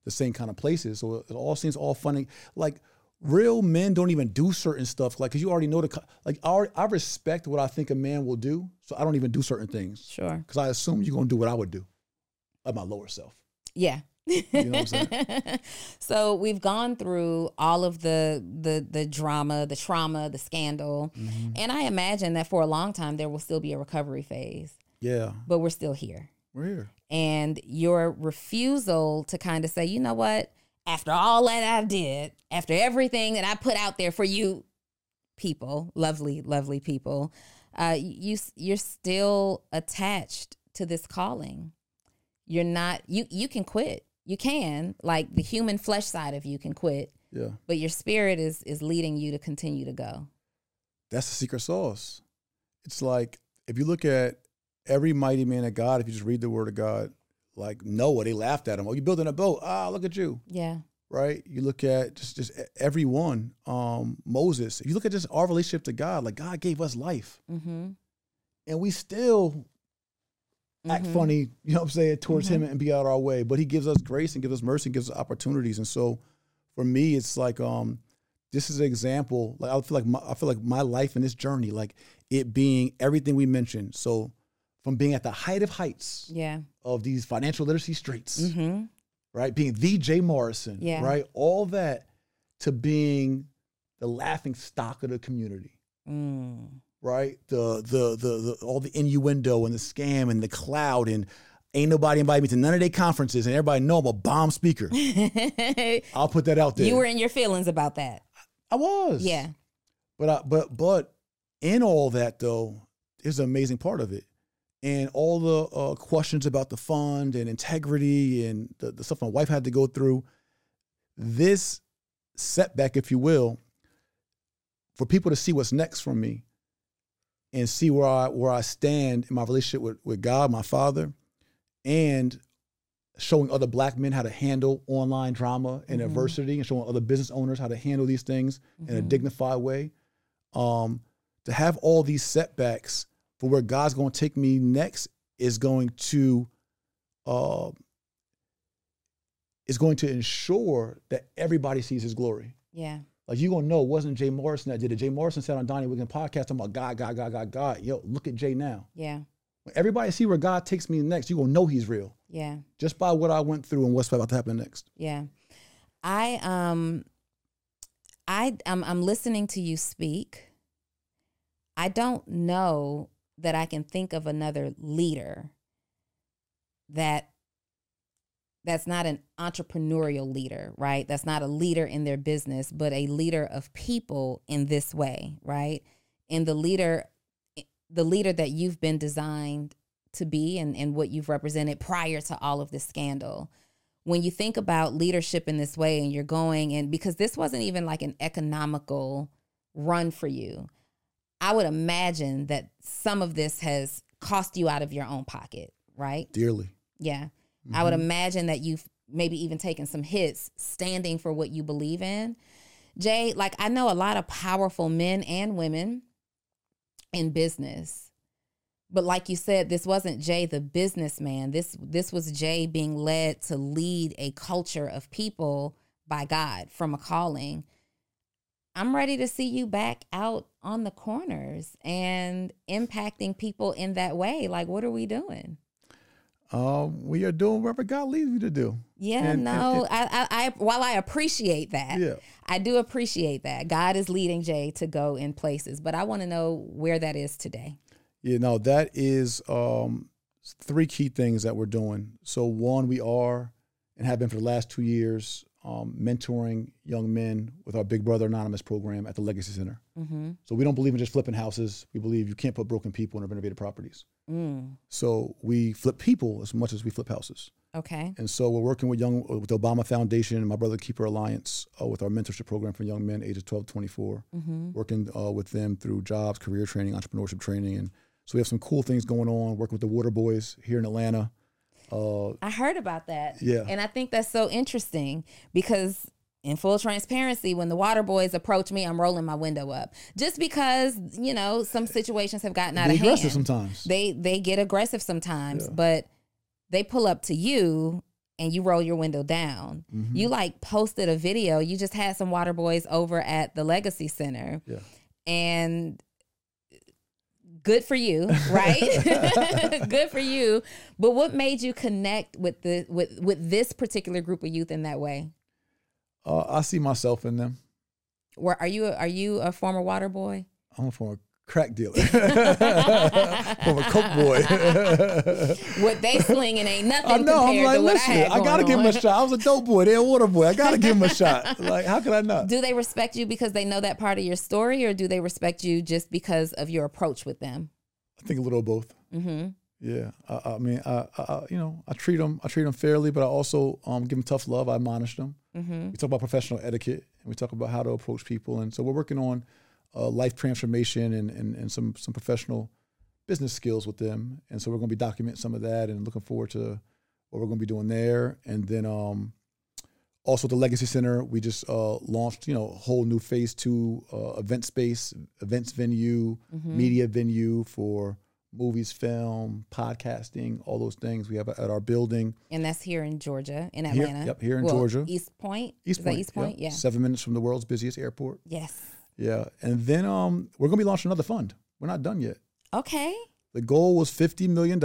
the same kind of places. So it all seems all funny. Like real men don't even do certain stuff. Like because you already know the like I, I respect what I think a man will do, so I don't even do certain things Sure. because I assume you're gonna do what I would do of my lower self. Yeah. You know what I'm *laughs* so we've gone through all of the the the drama, the trauma, the scandal, Mm-hmm. and I imagine that for a long time there will still be a recovery phase, Yeah, but we're still here. we're here. And your refusal to kind of say, you know what, after all that I did, after everything that I put out there for you, people, lovely, lovely people, uh, you you're still attached to this calling. You're not you you can quit. You can like the human flesh side of you can quit, Yeah, but your spirit is is leading you to continue to go. that's the secret sauce. It's like if you look at every mighty man of God, if you just read the word of God, like Noah, they laughed at him. Oh, you building a boat? Ah, look at you. Yeah. right? You look at just just everyone. Um, Moses. If you look at just our relationship to God, like God gave us life, Mm-hmm. and we still act Mhm. funny. You know what I'm saying towards Him and be out our way. But He gives us grace and gives us mercy and gives us opportunities. And so, for me, it's like um, this is an example. Like I feel like my, I feel like my life in this journey, like it being everything we mentioned. So, from being at the height of heights Yeah. of these financial literacy streets Mm-hmm. right? Being the Jay Morrison, Yeah. right? All that to being the laughing stock of the community, Mm. right? The the the, the all the innuendo and the scam and the cloud and ain't nobody invited me to none of their conferences and everybody know I'm a bomb speaker. *laughs* I'll put that out there. you were in your feelings about that. I was. Yeah. But I, but but in all that though, there's an amazing part of it. And all the uh, questions about the fund and integrity and the, the stuff my wife had to go through, this setback, if you will, for people to see what's next from me and see where I where I stand in my relationship with, with God, my father, and showing other black men how to handle online drama and Mhm. adversity and showing other business owners how to handle these things in a Mhm. dignified way. Um, to have all these setbacks for where God's going to take me next is going to uh, is going to ensure that everybody sees His glory. Yeah. Like you gonna know it wasn't Jay Morrison that did it. Jay Morrison said on Donni Wiggins podcast talking about God, God, God, God, God. Yo, look at Jay now. Yeah. When everybody see where God takes me next, you're gonna know He's real Yeah. just by what I went through and what's about to happen next. Yeah. I um I I'm I'm listening to you speak. I don't know that I can think of another leader that that's not an entrepreneurial leader, right? That's not a leader in their business, but a leader of people in this way, right? And the leader the leader that you've been designed to be and, and what you've represented prior to all of this scandal when you think about leadership in this way and you're going and because this wasn't even like an economical run for you i would imagine that some of this has cost you out of your own pocket right Dearly. yeah i would Mhm. imagine that you've maybe even taken some hits standing for what you believe in jay like i know a lot of powerful men and women in business but like you said, this wasn't Jay the businessman. This this was Jay being led to lead a culture of people by God from a calling. I'm ready to see you back out on the corners and impacting people in that way. Like, what are we doing? Um, we are doing whatever God leads me to do. Yeah, And- and- no. and- I, I, I, while I appreciate that, Yeah. I do appreciate that God is leading Jay to go in places. But I want to know where that is today. You know, that is um, three key things that we're doing. So, one, we are and have been for the last two years um, mentoring young men with our Big Brother Anonymous program at the Legacy Center. Mm-hmm. So we don't believe in just flipping houses. We believe you can't put broken people in renovated properties. Mm. So we flip people as much as we flip houses. Okay. And so we're working with young with the Obama Foundation and my Brother's Keeper Alliance uh, with our mentorship program for young men ages 12 to 24, Mm-hmm. working uh, with them through jobs, career training, entrepreneurship training. And so we have some cool things going on, working with the Water Boys here in Atlanta. Uh, I heard about that. Yeah. And I think that's so interesting because in full transparency, when the water boys approach me, I'm rolling my window up. Just because, you know, some situations have gotten out be of aggressive hand. sometimes. They they get aggressive sometimes, Yeah. but they pull up to you and you roll your window down. Mm-hmm. You like posted a video. You just had some water boys over at the Legacy Center. Yeah. And good for you, right? *laughs* *laughs* good for you. But what made you connect with the with with this particular group of youth in that way? uh, I see myself in them. Where are you are you a former water boy? I'm a former crack dealer, *laughs* former coke boy. *laughs* What they slinging ain't nothing I know. I'm like, listen, I I, gotta give him a shot. I was a dope boy. They're a water boy. I gotta give him a *laughs* shot. Like, how could I not? Do they respect you because they know that part of your story, or do they respect you just because of your approach with them? I think a little of both. Mm-hmm. Yeah, I, I mean, I, I, I- you know, I treat them, I treat them fairly, but I also um, give them tough love. I admonish them. Mm-hmm. We talk about professional etiquette, and we talk about how to approach people, and so we're working on uh, life transformation and, and and some some professional business skills with them, and so we're going to be documenting some of that, and looking forward to what we're going to be doing there, and then um, also at the Legacy Center, we just uh, launched, you know, a whole new phase two uh, event space, events venue, Mm-hmm. media venue for movies, film, podcasting, all those things we have at our building. And that's here in Georgia, in Here- Atlanta. yep, here in Well, Georgia. East Point. East Is Point. that East Point? yep. Yeah. Seven minutes from the world's busiest airport. Yes. Yeah. And then um, we're going to be launching another fund. We're not done yet. Okay. The goal was $50 million.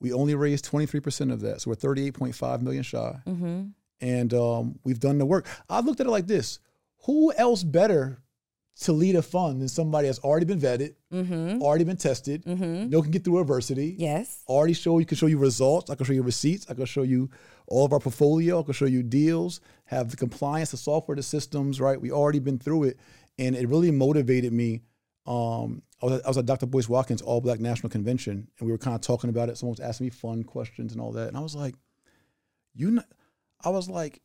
We only raised 23% of that. So we're 38.5 million shy. Mm-hmm. And um, we've done the work. I looked at it like this Who else better to lead a fund than somebody that's already been vetted, Mm-hmm. already been tested, Mm-hmm. know can get through adversity, Yes. already show you can show you results. I can show you receipts. I can show you all of our portfolio. I can show you deals. Have the compliance, the software, the systems. Right, we already been through it, and it really motivated me. Um, I was, at, I was at Dr. Boyce Watkins All Black National Convention, and we were kind of talking about it. Someone was asking me fun questions and all that, and I was like, "You," not, I was like,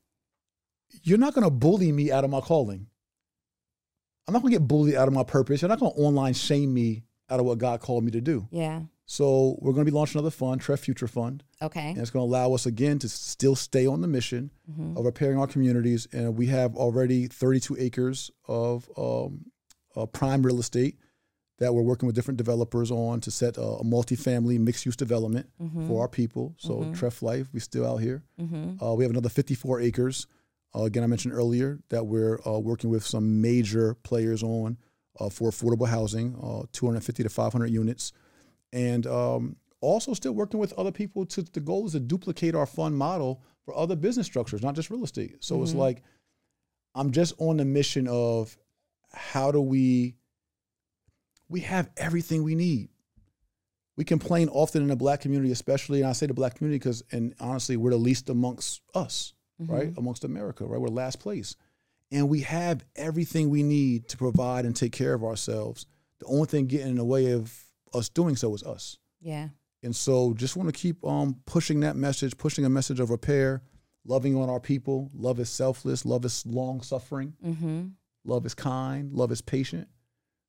"You're not to bully me out of my calling. I'm not to get bullied out of my purpose. You're not to online shame me out of what God called me to do." Yeah. So we're going to be launching another fund, TREF Future Fund, Okay. and it's going to allow us again to still stay on the mission Mm-hmm. of repairing our communities. And we have already 32 acres of um, uh, prime real estate that we're working with different developers on to set a, a multifamily mixed-use development for our people. So TREF Life, we still out here. Mm-hmm. Uh, we have another 54 acres. Uh, again, I mentioned earlier that we're uh, working with some major players on uh, for affordable housing, uh, 250 to 500 units, and um, also still working with other people. To the goal is to duplicate our fund model for other business structures, not just real estate. So it's like I'm just on the mission of how do we we have everything we need. We complain often in the black community, especially, and I say the black community because, and honestly, we're the least amongst us, right? Amongst America, right? We're last place. And we have everything we need to provide and take care of ourselves. The only thing getting in the way of us doing so is us. Yeah. And so just want to keep um, pushing that message, pushing a message of repair, loving on our people. Love is selfless, love is long suffering, Mm-hmm. love is kind, love is patient.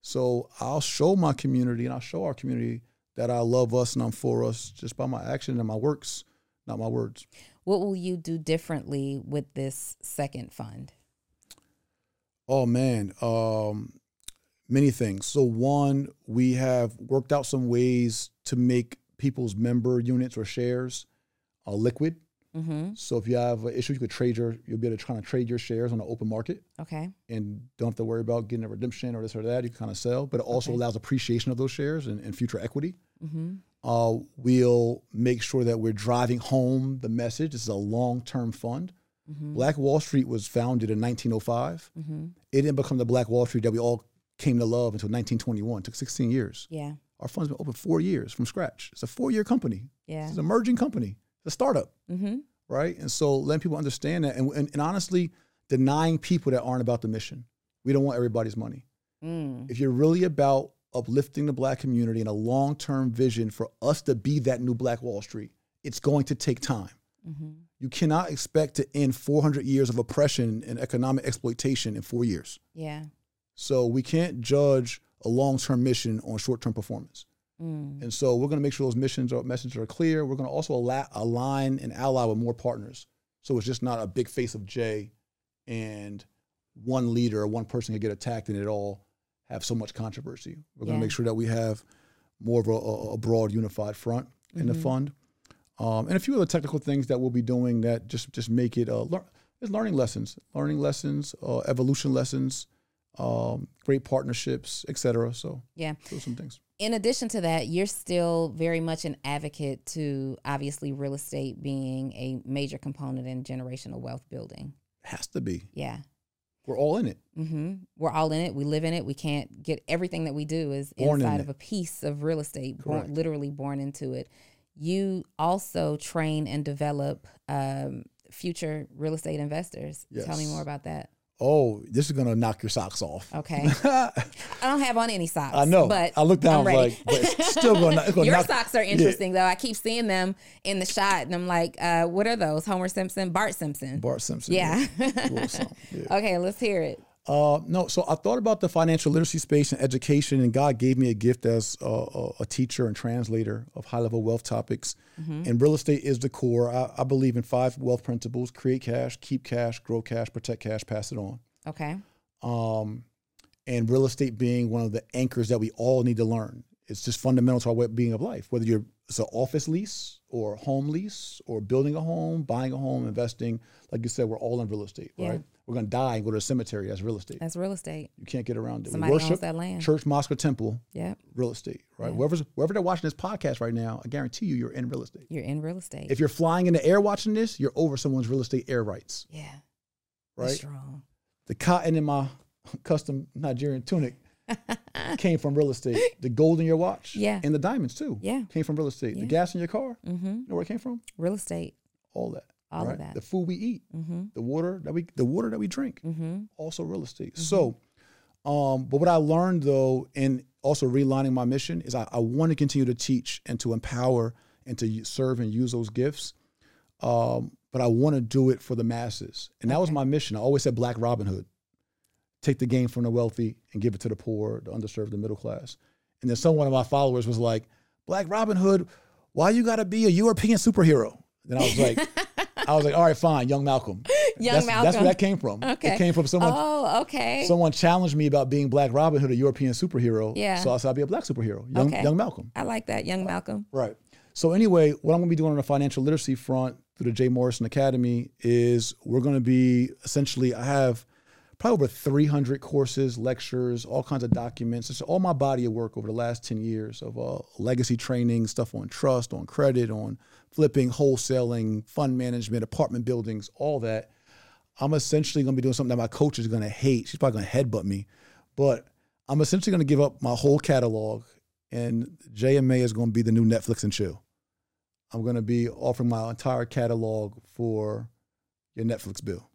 So I'll show my community and I'll show our community that I love us and I'm for us just by my action and my works, not my words. What will you do differently with this second fund? Oh man, um, many things. So one, we have worked out some ways to make people's member units or shares uh, liquid. Mm-hmm. So if you have an issue, you could trade your, you'll be able to try to trade your shares on the open market Okay. and don't have to worry about getting a redemption or this or that. You can kind of sell, but it also Okay. allows appreciation of those shares and, and future equity. Mm-hmm. Uh, we'll make sure that we're driving home the message. This is a long-term fund. Mm-hmm. Black Wall Street was founded in 1905. Mm-hmm. It didn't become the Black Wall Street that we all came to love until 1921. It took 16 years. Yeah. Our fund's been open four years from scratch. It's a four-year company. Yeah. It's an emerging company. It's a startup. Mm-hmm. right? And so letting people understand that, and, and, and honestly, denying people that aren't about the mission. We don't want everybody's money. Mm. If you're really about uplifting the black community and a long term vision for us to be that new Black Wall Street, it's going to take time. hmm You cannot expect to end 400 years of oppression and economic exploitation in four years. Yeah. So we can't judge a long term mission on short term performance. Mm. And so we're going to make sure those missions or messages are clear. We're going to also ala- align and ally with more partners. So it's just not a big face of Jay and one leader or one person can get attacked and it all have so much controversy. We're going Yeah. to make sure that we have more of a, a, broad, unified front in the Mhm. fund, um, and a few other technical things that we'll be doing that just just make it. Uh, it's learning lessons, learning lessons, uh, evolution lessons, um, great partnerships, etc. So Yeah. those some things. in addition to that, you're still very much an advocate to obviously real estate being a major component in generational wealth building. Has to be. Yeah. We're all in it. hmm We're all in it. We live in it. We can't get everything that we do is Born in inside it. of a piece of real estate, born, literally born into it. You also train and develop um, future real estate investors. Tell me more about that. Oh, this is gonna knock your socks off. Okay. *laughs* I don't have on any socks. I know. but I look down, I'm like, but it's still gonna, gonna Your knock. socks are interesting though. I keep seeing them in the shot, and I'm like, uh, "What are those? Homer Simpson, Bart Simpson." Bart Simpson. yeah. Something, *laughs* yeah. okay, let's hear it. Uh, no, so I thought about the financial literacy space and education, and God gave me a gift as a, a, a teacher and translator of high level wealth topics. And real estate is the core. I, I believe in five wealth principles create cash, keep cash, grow cash, protect cash, pass it on. Okay. um, and real estate being one of the anchors that we all need to learn. It's just fundamental to our way of being of life. Whether you're it's an office lease or home lease or building a home, buying a home, investing, like you said, we're all in real estate, Yeah. right? We're gonna die and go to a cemetery. That's real estate. That's real estate. You can't get around it. We Somebody owns worship that land. church, mosque, or temple, Yeah. real estate, right? Yeah. Whoever's wherever they're watching this podcast right now, I guarantee you, you're in real estate. You're in real estate. If you're flying in the air watching this, you're over someone's real estate air rights, yeah. right? Strong. The cotton in my *laughs* custom Nigerian tunic *laughs* came from real estate. The gold in your watch, Yeah. and the diamonds too, Yeah. came from real estate. Yeah. The gas in your car, Mm-hmm. you know where it came from? Real estate. All that, All of that. The food we eat, Mm-hmm. the water that we, the water that we drink, Mm-hmm. also real estate. So, um, but what I learned though, in also realigning my mission, is I, I want to continue to teach and to empower and to serve and use those gifts. Um, but I want to do it for the masses, and that was my mission. I always said Black Robin Hood, take the game from the wealthy and give it to the poor, the underserved, the middle class. And then some one of my followers was like, Black Robin Hood, why you got to be a European superhero? Then I was like, *laughs* I was like, all right, fine, Young Malcolm. *laughs* Young that's, That's where that came from. Okay. It came from someone Oh, okay. someone challenged me about being Black Robin Hood, a European superhero. Yeah. So I said I'd be a black superhero, young, Okay. young Malcolm. I like that, young Malcolm. Right. So anyway, what I'm to be doing on the financial literacy front through the Jay Morrison Academy is we're to be essentially I have probably over 300 courses, lectures, all kinds of documents. It's all my body of work over the last 10 years of uh, legacy training, stuff on trust, on credit, on flipping, wholesaling, fund management, apartment buildings, all that. I'm essentially going to be doing something that my coach is going to hate. She's probably going to headbutt me, but I'm essentially going to give up my whole catalog, and JMA is going to be the new Netflix and chill. I'm going to be offering my entire catalog for your Netflix bill,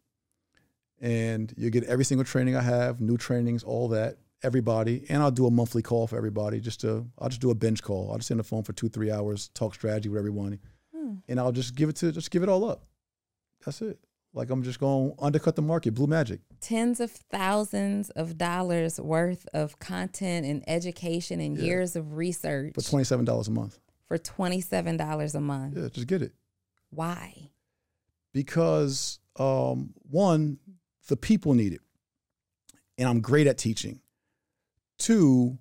and you get every single training I have, new trainings, all that, everybody, and I'll do a monthly call for everybody. Just to, I'll just do a bench call. I'll just sit on the phone for two, three hours, talk strategy with everyone, Hmm. and I'll just give it to, just give it all up. That's it. Like I'm just going to undercut the market, blue magic. Tens of thousands of dollars worth of content and education and Yeah. years of research for twenty seven dollars a month. for $27 a month. Yeah, just get it. Why? Because um, one, the people need it, and I'm great at teaching. Two,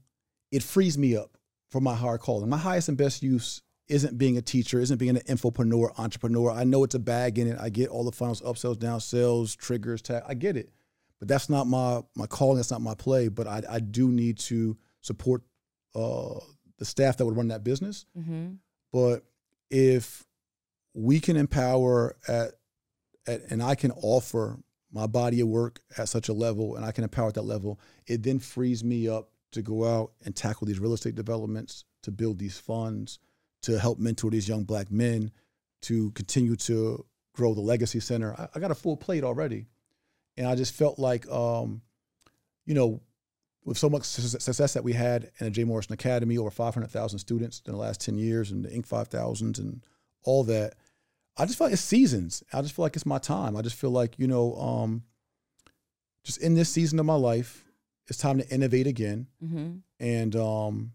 it frees me up for my higher calling. My highest and best use isn't being a teacher, isn't being an infopreneur, entrepreneur. I know it's a bag in it. I get all the funnels, upsells, downsells, triggers, tag. I get it, but that's not my my calling. That's not my play. But I I do need to support uh, the staff that would run that business. Mm-hmm. But if we can empower at, at and I can offer my body of work at such a level and I can empower at that level, it then frees me up to go out and tackle these real estate developments, to build these funds, to help mentor these young black men, to continue to grow the legacy center. I, I got a full plate already, and I just felt like, um, you know, with so much success that we had in the Jay Morrison Academy, over 500,000 students in the last 10 years, and the Inc. 5000s and all that, I just feel like it's seasons. I just feel like it's my time. I just feel like, you know, um, just in this season of my life, it's time to innovate again. Mm-hmm. And um,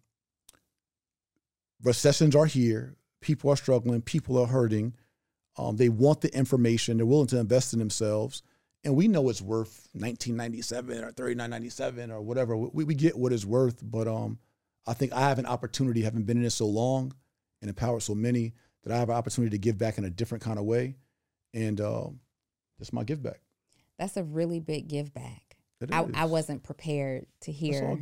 recessions are here. People are struggling. People are hurting. Um, they want the information. They're willing to invest in themselves. And we know it's worth 1997 or 39.97 or whatever. We, we get what it's worth. But um, I think I have an opportunity, having been in it so long and empowered so many, that I have an opportunity to give back in a different kind of way. And um, that's my give back. That's a really big give back. I. I wasn't prepared to hear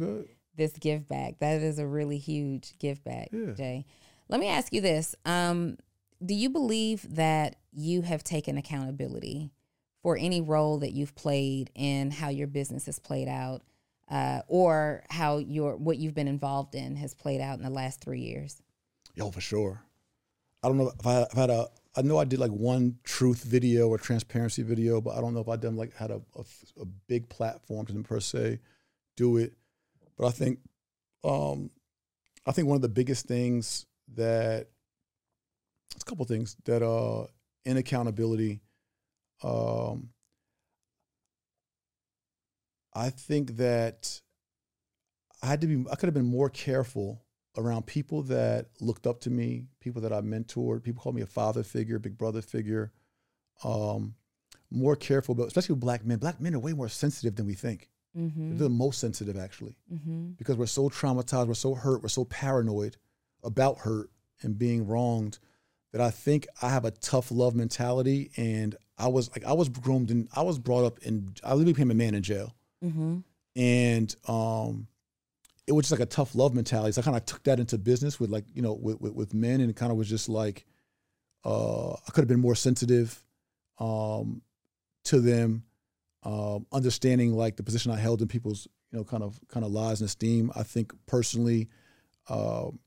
this give back. That is a really huge give back, Yeah. Jay. Let me ask you this. Um, do you believe that you have taken accountability for any role that you've played in how your business has played out, uh, or how your what you've been involved in has played out in the last three years? Yo, for sure. I don't know if I I had a. I know I did like one truth video or transparency video, but I don't know if I done like had a, a, a big platform to per se do it. But I think, um, I think one of the biggest things that it's a couple things that uh in accountability, um, I think that I had to be I could have been more careful around people that looked up to me, people that I mentored, people called me a father figure, big brother figure. Um, more careful, but especially with black men. Black men are way more sensitive than we think. Mm-hmm. They're the most sensitive, actually, Mm-hmm. because we're so traumatized, we're so hurt, we're so paranoid about hurt and being wronged that I think I have a tough love mentality. And I was like, I was groomed and I was brought up in, I literally became a man in jail Mm-hmm. and um, it was just like a tough love mentality. So I kind of took that into business with like you know with with, with men, and it kind of was just like uh, I could have been more sensitive um, to them, um, understanding like the position I held in people's you know kind of kind of lies and esteem. I think personally, um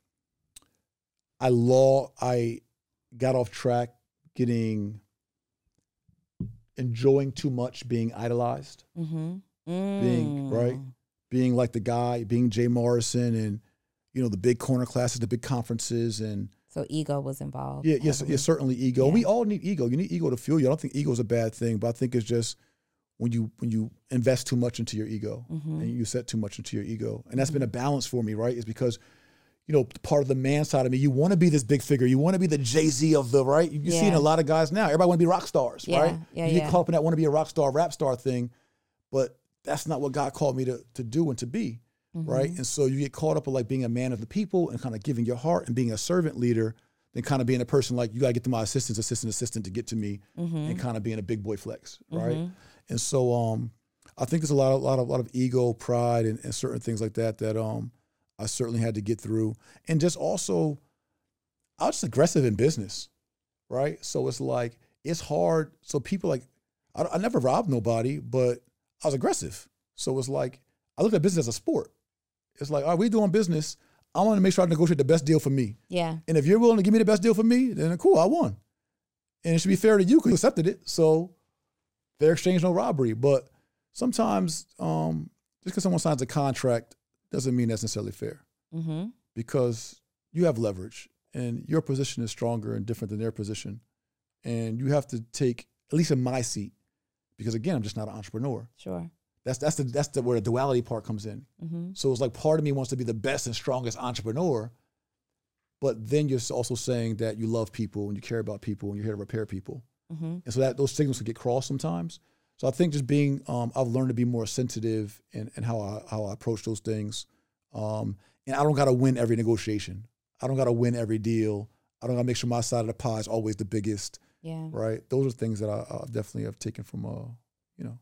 I law I got off track, getting enjoying too much, being idolized Mm-hmm. Being, right? Being like the guy, being Jay Morrison, and you know the big corner classes, the big conferences, and So ego was involved. yeah, yes, certainly ego. Yeah. We all need ego. You need ego to fuel you. I don't think ego is a bad thing, but I think it's just when you when you invest too much into your ego Mhm. and you set too much into your ego, and that's been a balance for me, right? Is because you know part of the man side of me, you want to be this big figure, you want to be the Jay Z of the right. You, you see in a lot of guys now. Everybody want to be rock stars, Yeah, right? yeah, you get yeah. caught up in that want to be a rock star, rap star thing, but that's not what God called me to to do and to be right? Mm-hmm. And so you get caught up with like being a man of the people and kind of giving your heart and being a servant leader, then kind of being a person like you got to get to my assistant's assistant assistant to get to me, Mm-hmm. and kind of being a big boy flex, right? And so um, I think there's a lot, of, lot of, lot of ego, pride, and, and certain things like that that um, I certainly had to get through, and just also, I was just aggressive in business, right? So it's like it's hard. So people like, I, I never robbed nobody, but I was aggressive. So it's like I look at business as a sport. It's like, all right, we doing business. I want to make sure I negotiate the best deal for me. Yeah. And if you're willing to give me the best deal for me, then cool, I won. And it should be fair to you because you accepted it. So fair exchange, no robbery. But sometimes um, just because someone signs a contract doesn't mean that's necessarily fair Mm-hmm. because you have leverage and your position is stronger and different than their position. And you have to take, at least in my seat, because again, I'm just not an entrepreneur. Sure. That's that's the that's the where the duality part comes in. Mm-hmm. So it's like part of me wants to be the best and strongest entrepreneur, but then you're also saying that you love people and you care about people and you're here to repair people. Mm-hmm. And so that those signals can get crossed sometimes. So I think just being, um, I've learned to be more sensitive in, in how I how I approach those things. Um, and I don't got to win every negotiation. I don't got to win every deal. I don't got to make sure my side of the pie is always the biggest. Yeah. Right? Those are things that I, I definitely have taken from, uh, you know,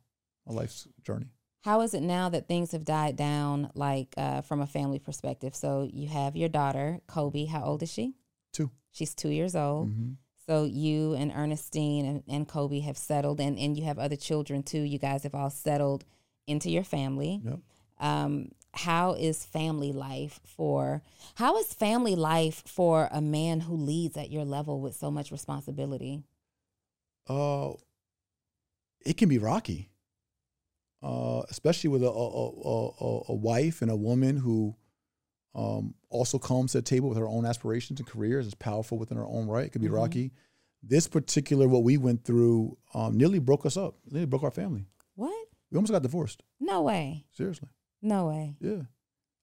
my life's journey. How is it now that things have died down, like uh, from a family perspective? So you have your daughter, Kobe. How old is she? Two. She's two years old. Mhm. So you and Ernestine and, and Kobe have settled, and, and you have other children too. You guys have all settled into your family. Yep. Um, how is family life for how is family life for a man who leads at your level with so much responsibility? Uh, it can be rocky, uh, especially with a, a, a, a, wife and a woman who um, also comes to the table with her own aspirations and careers, is powerful within her own right. It can be Mhm. rocky. This particular, what we went through, um, nearly broke us up, nearly broke our family. What? We almost got divorced. No way. Seriously. No way. Yeah.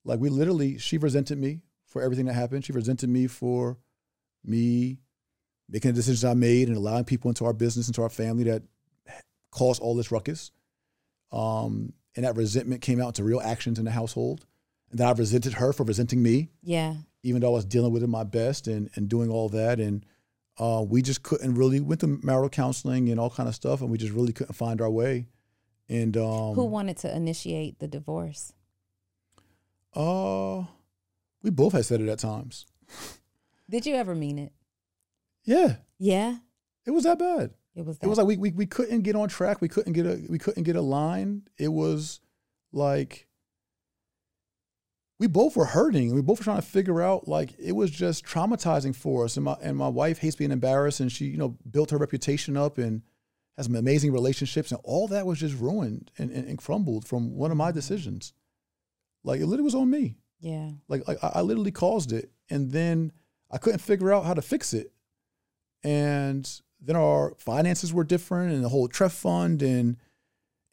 Like we literally, she resented me for everything that happened. She resented me for me making the decisions I made and allowing people into our business, into our family that caused all this ruckus. Um, and that resentment came out into real actions in the household. And then I resented her for resenting me, Yeah. even though I was dealing with it my best and, and doing all that. And uh, we just couldn't really went to marital counseling and all kind of stuff, and we just really couldn't find our way. And um, Who wanted to initiate the divorce? Uh, we both had said it at times. Did you ever mean it? Yeah, Yeah. it was that bad. It was. It was like we, we we couldn't get on track. We couldn't get a we couldn't get a line. It was like we both were hurting. We both were trying to figure out like it was just traumatizing for us. And my and my wife hates being embarrassed, and she you know built her reputation up and has some amazing relationships, and all that was just ruined and, and, and crumbled from one of my mm-hmm. decisions. Like it literally was on me. yeah. Like, like I I literally caused it, and then I couldn't figure out how to fix it. And then our finances were different, and the whole trust fund, and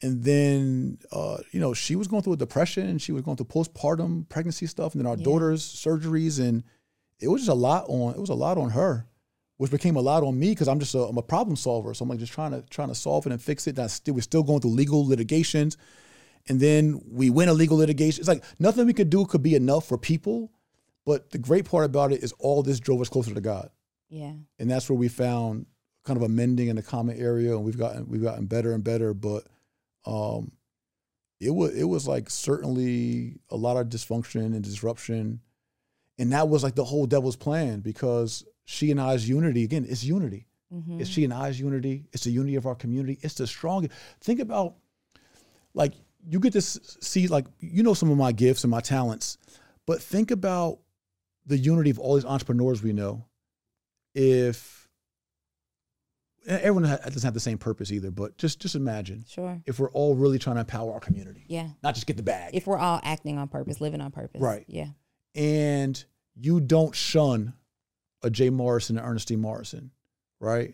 and then uh, you know she was going through a depression, and she was going through postpartum pregnancy stuff, and then our Yeah. daughter's surgeries, and it was just a lot on. It was a lot on her, which became a lot on me because I'm just a, I'm a problem solver, so I'm like just trying to trying to solve it and fix it. And I still we're still going through legal litigations and then we win a legal litigation. It's like nothing we could do could be enough for people. But the great part about it is all this drove us closer to God, Yeah. and that's where we found kind of a mending in the common area, and we've gotten we've gotten better and better. But um, it was it was like certainly a lot of dysfunction and disruption, and that was like the whole devil's plan because she and I's unity again. It's unity. Mm-hmm. It's she and I's unity. It's the unity of our community. It's the strongest. Think about like you get to see like you know some of my gifts and my talents, but think about the unity of all these entrepreneurs we know. If everyone doesn't have the same purpose either, but just just imagine Sure. if we're all really trying to empower our community, Yeah. not just get the bag. If we're all acting on purpose, living on purpose. Right. Yeah. and you don't shun a Jay Morrison and Ernestine Morrison, right?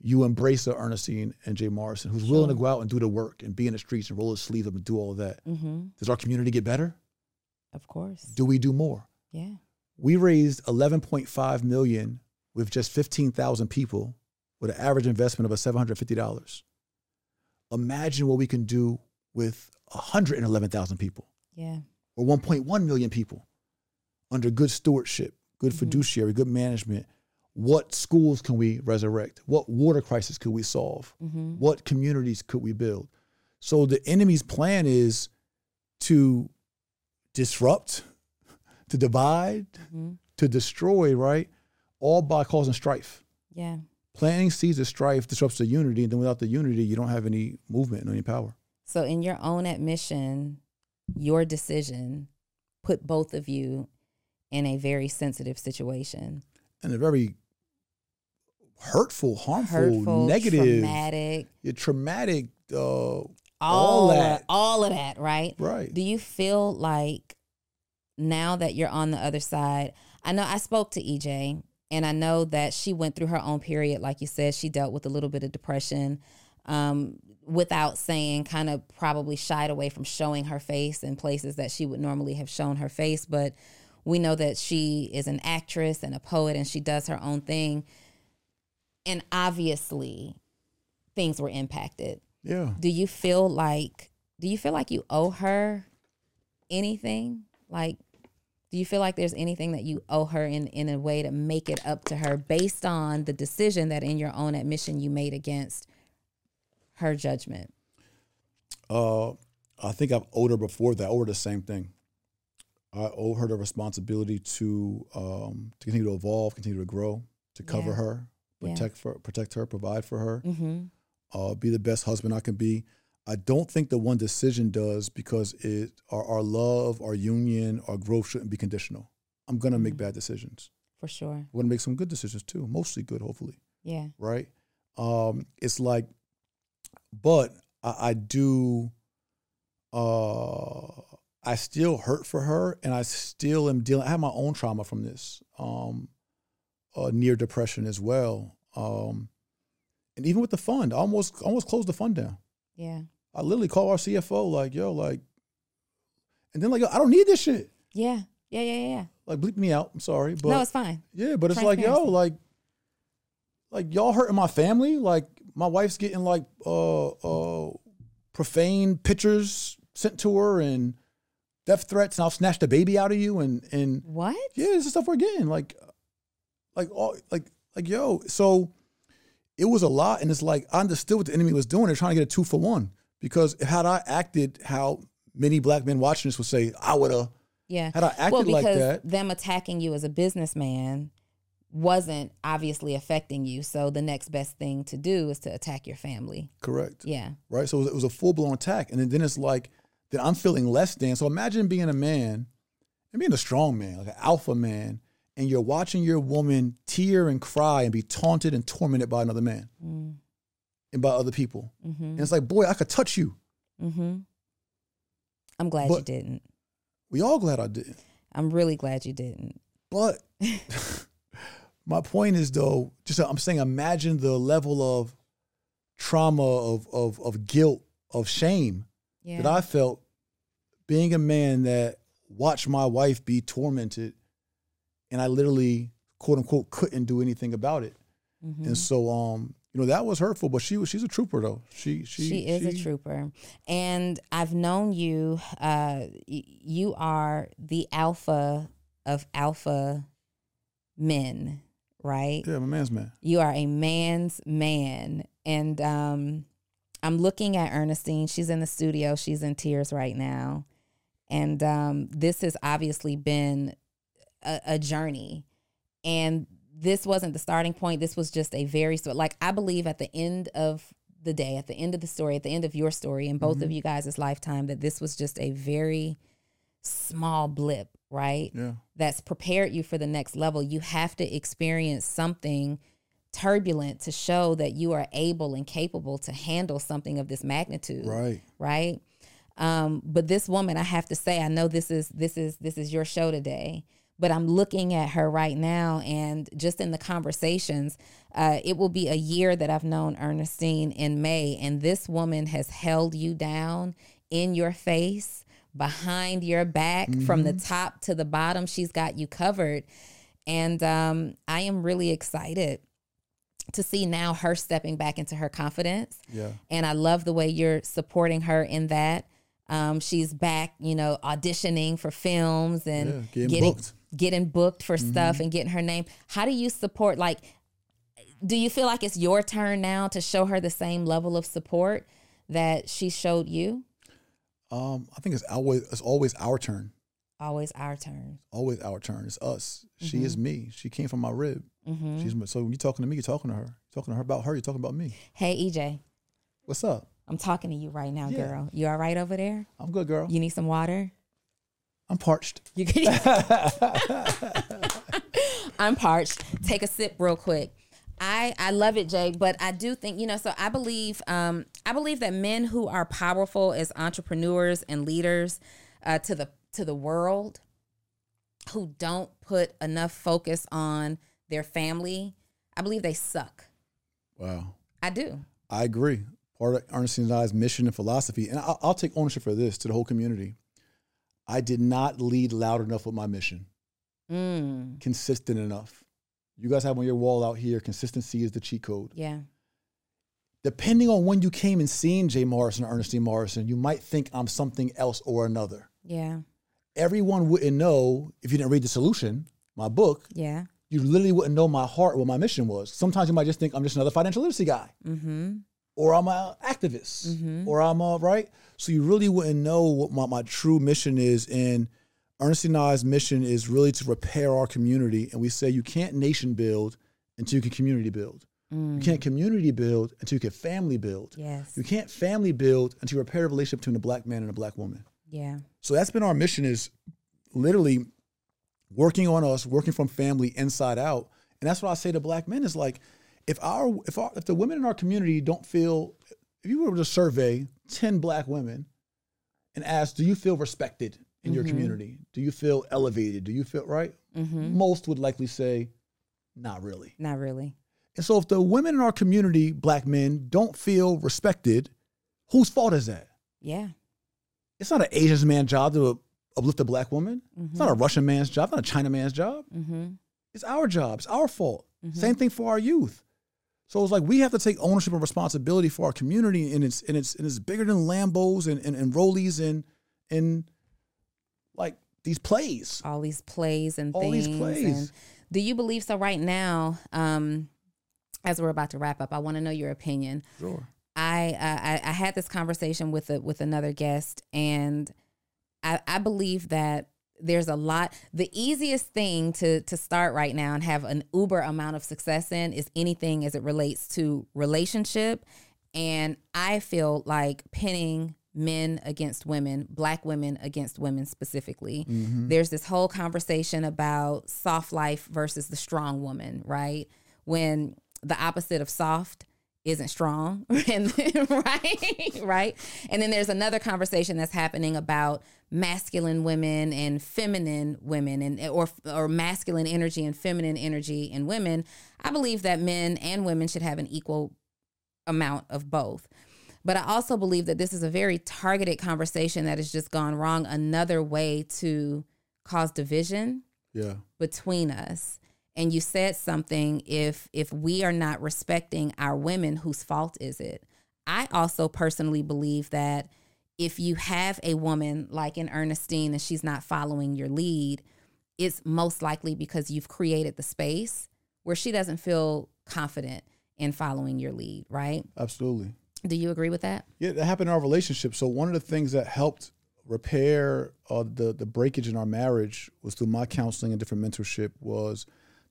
You embrace a Ernestine and Jay Morrison who's willing to go out and do the work and be in the streets and roll his sleeves up and do all of that. Mm-hmm. Does our community get better? Of course. Do we do more? Yeah. We raised 11.5 million with just 15,000 people with an average investment of a $750. Imagine what we can do with 111,000 people Yeah. or 1.1 million people under good stewardship, good Mhm. fiduciary, good management. What schools can we resurrect? What water crisis could we solve? Mm-hmm. What communities could we build? So the enemy's plan is to disrupt, *laughs* to divide, Mm-hmm. to destroy, right? All by causing strife. Yeah. Planting seeds of strife disrupts the unity, and then without the unity, you don't have any movement and any power. So, in your own admission, your decision put both of you in a very sensitive situation. And a very hurtful, harmful, Hurtful, negative, traumatic, yeah, traumatic. Uh, all, All that. that. all of that, right? right. Do you feel like now that you're on the other side? I know I spoke to EJ and I know that she went through her own period. Like you said, she dealt with a little bit of depression um, without saying, kind of probably shied away from showing her face in places that she would normally have shown her face. But we know that she is an actress and a poet and she does her own thing. And obviously, things were impacted yeah. do you feel like do you feel like you owe her anything like do you feel like there's anything that you owe her in in a way to make it up to her based on the decision that in your own admission you made against her judgment Uh, I think I've owed her before that. I owe her the same thing. I owe her the responsibility to um, to continue to evolve, continue to grow, to cover Yeah. her, Yeah. protect for protect her, provide for her, mm-hmm uh, be the best husband I can be. I don't think the one decision does because it our, our love, our union, our growth shouldn't be conditional. I'm gonna make Mhm. bad decisions. for sure I'm gonna make some good decisions too, mostly good, hopefully, yeah right? Um, it's like, but I, I do. Uh, I still hurt for her, and I still am dealing. I have my own trauma from this, um, uh, near depression as well. Um, and even with the fund, I almost almost closed the fund down. Yeah. I literally call our CFO like, "Yo, like," and then like, I don't need this shit. Yeah. Yeah. Yeah. Yeah. Like, bleep me out. I'm sorry, but no, it's fine. yeah, but it's like, yo, like, like y'all hurting my family. Like, my wife's getting like uh uh profane pictures sent to her and death threats, and I'll snatch the baby out of you, and and What? yeah, this is stuff we're getting. Like, like all like like yo. So it was a lot, and it's like I understood what the enemy was doing. They're trying to get a two for one because had I acted how many black men watching this would say, I would have. Yeah. Had I acted well, like because that- them attacking you as a businessman wasn't obviously affecting you. So the next best thing to do is to attack your family. Correct. Yeah. right? So it was, a full blown attack, and then, then it's like then I'm feeling less than. So imagine being a man and being a strong man, like an alpha man, and you're watching your woman tear and cry and be taunted and tormented by another man Mm. and by other people, Mm-hmm. and it's like, boy, I could touch you. Mm-hmm. I'm glad you didn't. We all glad I did, I'm really glad you didn't. but *laughs* my point is though, just I'm saying, imagine the level of trauma, of of of guilt, of shame Yeah. that I felt being a man that watched my wife be tormented and I literally quote unquote couldn't do anything about it. Mhm. And so um you know that was hurtful but she was she's a trooper though. She she She, is a trooper. And I've known you, uh, y- you are the alpha of alpha men, right? Yeah, my man's man. You are a man's man. And um, I'm looking at Ernestine. She's in the studio. She's in tears right now. And um, this has obviously been a, a journey. And this wasn't the starting point. This was just a very, like, I believe at the end of the day, at the end of the story, at the end of your story, in both of you guys' lifetime, that this was just a very small blip, right? Yeah. that's prepared you for the next level. You have to experience something turbulent to show that you are able and capable to handle something of this magnitude. Right. Right. Um, but this woman, I have to say, I know this is this is this is your show today, but I'm looking at her right now, and just in the conversations, uh, it will be a year that I've known Ernestine in May, and this woman has held you down in your face, behind your back, from the top to the bottom. She's got you covered, and um, I am really excited to see now her stepping back into her confidence. Yeah. And I love the way you're supporting her in that. Um, she's back, you know, auditioning for films and Yeah, getting getting booked. Mm-hmm. getting booked for stuff and getting her name. How do you support? Like, do you feel like it's your turn now to show her the same level of support that she showed you? Um I think it's always it's always our turn. Always our turn. Always our turn. It's us. She is me. She came from my rib. hmm She's my, so when you're talking to me, you're talking to her. You're talking to her about her, you're talking about me. Hey, EJ, What's up? I'm talking to you right now, Yeah. girl. You all right over there? I'm good, girl. You need some water? I'm parched. You. *laughs* *laughs* I'm parched. Take a sip real quick. I I love it, Jay, but I do think you know. So I believe um I believe that men who are powerful as entrepreneurs and leaders uh, to the to the world, who don't put enough focus on their family, I believe they suck. Wow. I do. I agree. Part of Ernestine and I's mission and philosophy, and I'll, I'll take ownership for this to the whole community. I did not lead loud enough with my mission, Mm, consistent enough. You guys have on your wall out here, consistency is the cheat code. yeah. Depending on when you came and seen Jay Morrison or Ernestine Morrison, you might think I'm something else or another. Yeah. Everyone wouldn't know if you didn't read The Solution, my book. Yeah. You literally wouldn't know my heart, what my mission was. Sometimes you might just think I'm just another financial literacy guy. Mm-hmm. Or I'm an activist, mm-hmm. or I'm a right. So you really wouldn't know what my, my true mission is. And Ernestine and I's mission is really to repair our community. And we say you can't nation build until you can community build. You mm. can't community build until you can family build. Yes. You can't family build until you repair a relationship between a black man and a black woman. Yeah. So that's been our mission is literally working on us, working from family inside out. And that's what I say to black men is like, if our if our if the women in our community don't feel if you were to survey 10 black women and ask do you feel respected in your community do you feel elevated do you feel right Mm-hmm. most would likely say not really Not really. and so if the women in our community black men don't feel respected whose fault is that Yeah. it's not an asian man's job to uplift a black woman it's not a Mm-hmm. russian man's job it's not a china man's job Mm-hmm. it's our job. It's our fault. Mhm. Same thing for our youth. So it's like we have to take ownership and responsibility for our community, and it's and it's and it's bigger than Lambos and and, and Rollies and and like these plays. All these plays and All these things. plays. And do you believe so? Right now, um, as we're about to wrap up, I want to know your opinion. Sure. I, uh, I I had this conversation with a, with another guest, and I, I believe that there's a lot. The easiest thing to to start right now and have an uber amount of success in is anything as it relates to relationship, and I feel like pinning men against women, black women against women specifically. Mm-hmm. There's this whole conversation about soft life versus the strong woman, right? When the opposite of soft isn't strong *laughs* and right right? And then there's another conversation that's happening about masculine women and feminine women and or or masculine energy and feminine energy in women. I believe that men and women should have an equal amount of both. But i also believe that this is a very targeted conversation that has just gone wrong another way to cause division Yeah. between us and you said something if if we are not respecting our women whose fault is it i also personally believe that if you have a woman like in ernestine and she's not following your lead it's most likely because you've created the space where she doesn't feel confident in following your lead right Absolutely. do you agree with that Yeah, that happened in our relationship. So one of the things that helped repair uh, the the breakage in our marriage was through my counseling and different mentorship. Was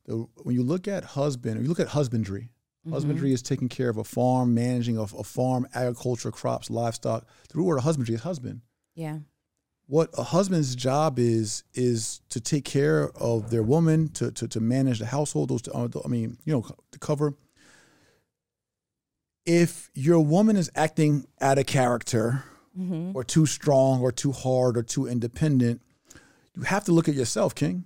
the when you look at husband, you look at husbandry. Husbandry is taking care of a farm, managing a, a farm, agriculture, crops, livestock. The root word of husbandry is husband. yeah What a husband's job is is to take care of their woman, to to, to manage the household. Those, uh, I mean, you know, to cover if your woman is acting out of character mm-hmm. or too strong or too hard or too independent, you have to look at yourself, King.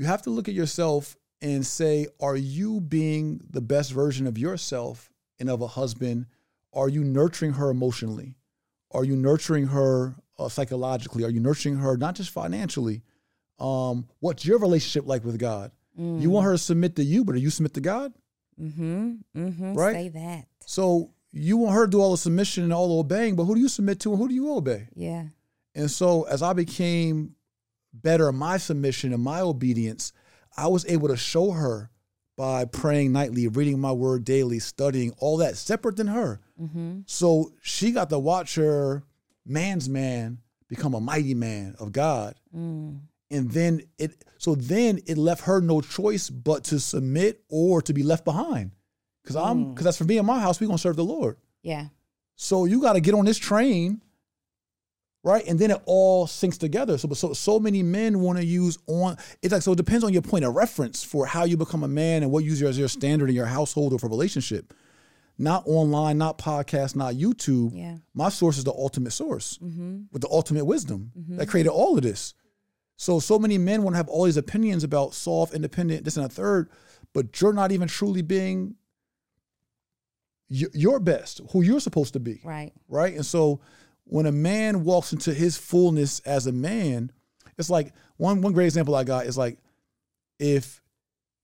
You have to look at yourself and say, are you being the best version of yourself and of a husband? Are you nurturing her emotionally? Are you nurturing her uh, psychologically? Are you nurturing her not just financially? Um, what's your relationship like with God? You want her to submit to you, but are you submit to God? mm-hmm mm-hmm Right? say that So you want her to do all the submission and all the obeying, but who do you submit to and who do you obey? yeah And so as I became better my submission and my obedience, I was able to show her by praying nightly, reading my word daily, studying, all that separate than her. mm-hmm So she got to watch her man's man become a mighty man of God. mm. And then it so then it left her no choice but to submit or to be left behind. Cause I'm cause that's for me in my house, we're gonna serve the Lord. yeah So you got to get on this train, right? And then it all syncs together. So, so, so many men want to use on. It's like so. It depends on your point of reference for how you become a man and what you use as your standard in your household or for relationship. Not online, not podcast, not YouTube. yeah My source is the ultimate source mm-hmm with the ultimate wisdom that created all of this. So, so many men want to have all these opinions about soft, independent, this and a third, but you're not even truly being y- your best, who you're supposed to be right right? And so when a man walks into his fullness as a man, it's like one one great example I got is like if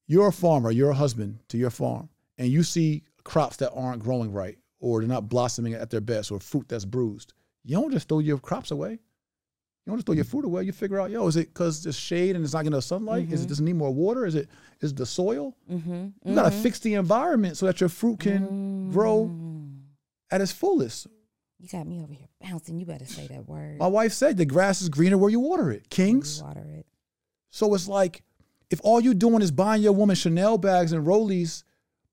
you're a farmer, you're a husband to your farm, and you see crops that aren't growing right or they're not blossoming at their best or fruit that's bruised, you don't just throw your crops away. You don't just throw your fruit away. You figure out, yo, is it because there's shade and it's not getting enough sunlight? Is it mm-hmm. does it need more water? Is it is it the soil? mm-hmm You gotta mm-hmm. fix the environment so that your fruit can grow mm. at its fullest. You got me over here bouncing. You better say that word. My wife said the grass is greener where you water it, kings. You water it. So it's like if all you're doing is buying your woman Chanel bags and Rollies,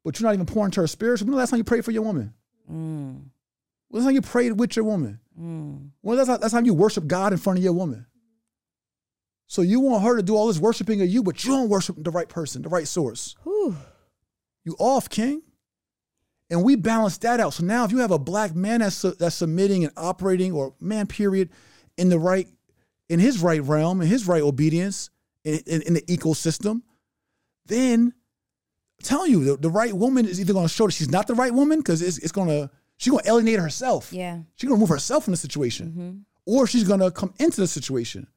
but you're not even pouring into her spiritual. When the last time you prayed for your woman? Mm, When the last time you prayed with your woman? mm. When the last time you worship God in front of your woman? So you want her to do all this worshiping of you, but you don't worship the right person, the right source. Whew. you off, King. And we balance that out. So now if you have a black man that's, that's submitting and operating or man period in the right, in his right realm, in his right obedience, in, in, in the ecosystem, then I'm telling you, the, the right woman is either going to show that she's not the right woman because it's, it's going to, she's going to alienate herself. Yeah. She's going to remove herself from the situation. Mm-hmm. Or she's going to come into the situation.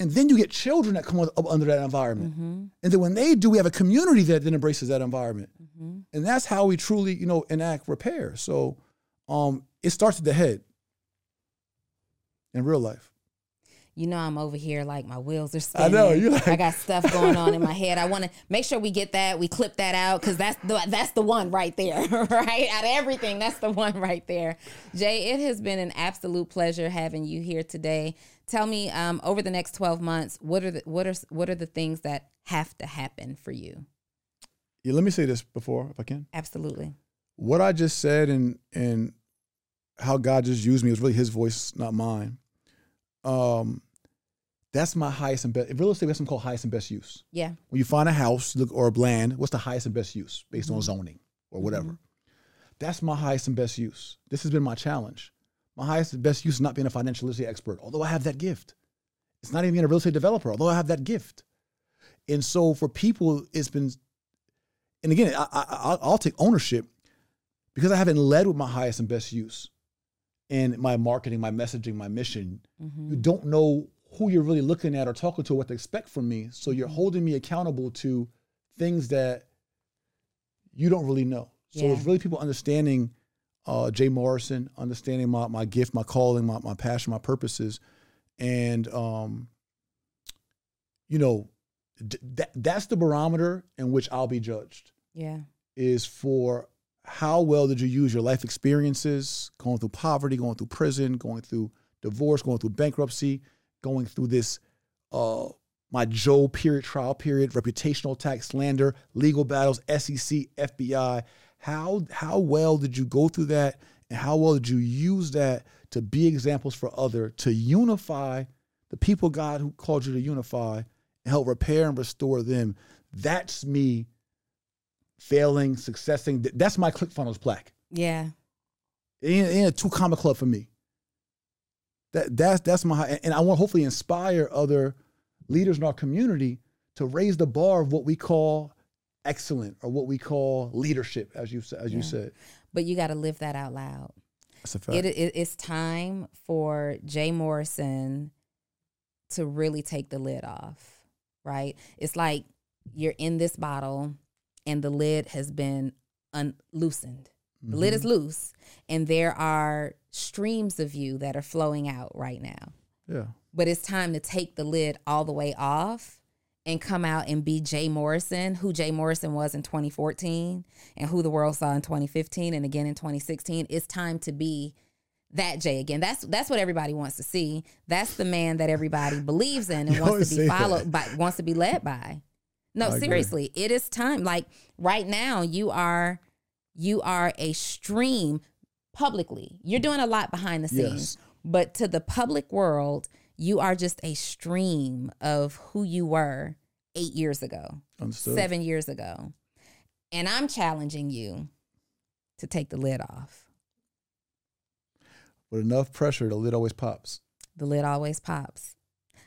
And then you get children that come up under that environment. And then when they do, we have a community that then embraces that environment. And that's how we truly, you know, enact repair. So um, it starts at the head in real life. You know, I'm over here like my wheels are spinning. I know, you like- I got stuff going on in my head. I want to make sure we get that, we clip that out because that's the that's the one right there, *laughs* right? Out of everything, that's the one right there. Jay, it has been an absolute pleasure having you here today. Tell me, um, over the next 12 months, what are the what are what are the things that have to happen for you? Yeah, let me say this before, if I can. Absolutely. What I just said and and how God just used me was really His voice, not mine. Um, that's my highest and best. In real estate, we have something called highest and best use. Yeah. when you find a house look or a land, what's the highest and best use based on zoning or whatever? That's my highest and best use. This has been my challenge. My highest and best use is not being a financial literacy expert, although I have that gift. It's not even being a real estate developer, although I have that gift. And so for people, it's been, and again, I, I, I'll- I'll take ownership because I haven't led with my highest and best use in my marketing, my messaging, my mission. Mm-hmm. You don't know who you're really looking at or talking to, or what to expect from me. So you're mm-hmm. holding me accountable to things that you don't really know. So it's really people understanding uh, Jay Morrison, understanding my, my gift, my calling, my, my passion, my purposes. And, um, you know, d- that, that's the barometer in which I'll be judged Yeah. is for how well did you use your life experiences, going through poverty, going through prison, going through divorce, going through bankruptcy, going through this uh my Job period trial period, reputational attack, slander, legal battles, SEC, FBI. How how well did you go through that and how well did you use that to be examples for other to unify the people God who called you to unify and help repair and restore them? That's me failing, successing. That's my ClickFunnels plaque. Yeah. It ain't, it ain't a two comma club for me. That that's that's my and I want to hopefully inspire other leaders in our community to raise the bar of what we call excellent or what we call leadership, as you as you said. But you got to live that out loud. That's a fact. It, it, it's time for Jay Morrison to really take the lid off, right? It's like you're in this bottle and the lid has been unloosened. The lid Mm-hmm. is loose, and there are streams of you that are flowing out right now. yeah. But it's time to take the lid all the way off and come out and be Jay Morrison, who Jay Morrison was in 2014 and who the world saw in 2015 and again in 2016. It's time to be that Jay again. That's that's what everybody wants to see. That's the man that everybody believes in and *laughs* You wants to be say that. followed by wants to be led by. No, I agree. seriously, it is time. Like right now, you are you are a stream publicly. You're doing a lot behind the scenes, Yes. but to the public world, you are just a stream of who you were eight years ago, Understood. seven years ago. And I'm challenging you to take the lid off. With enough pressure, the lid always pops. The lid always pops.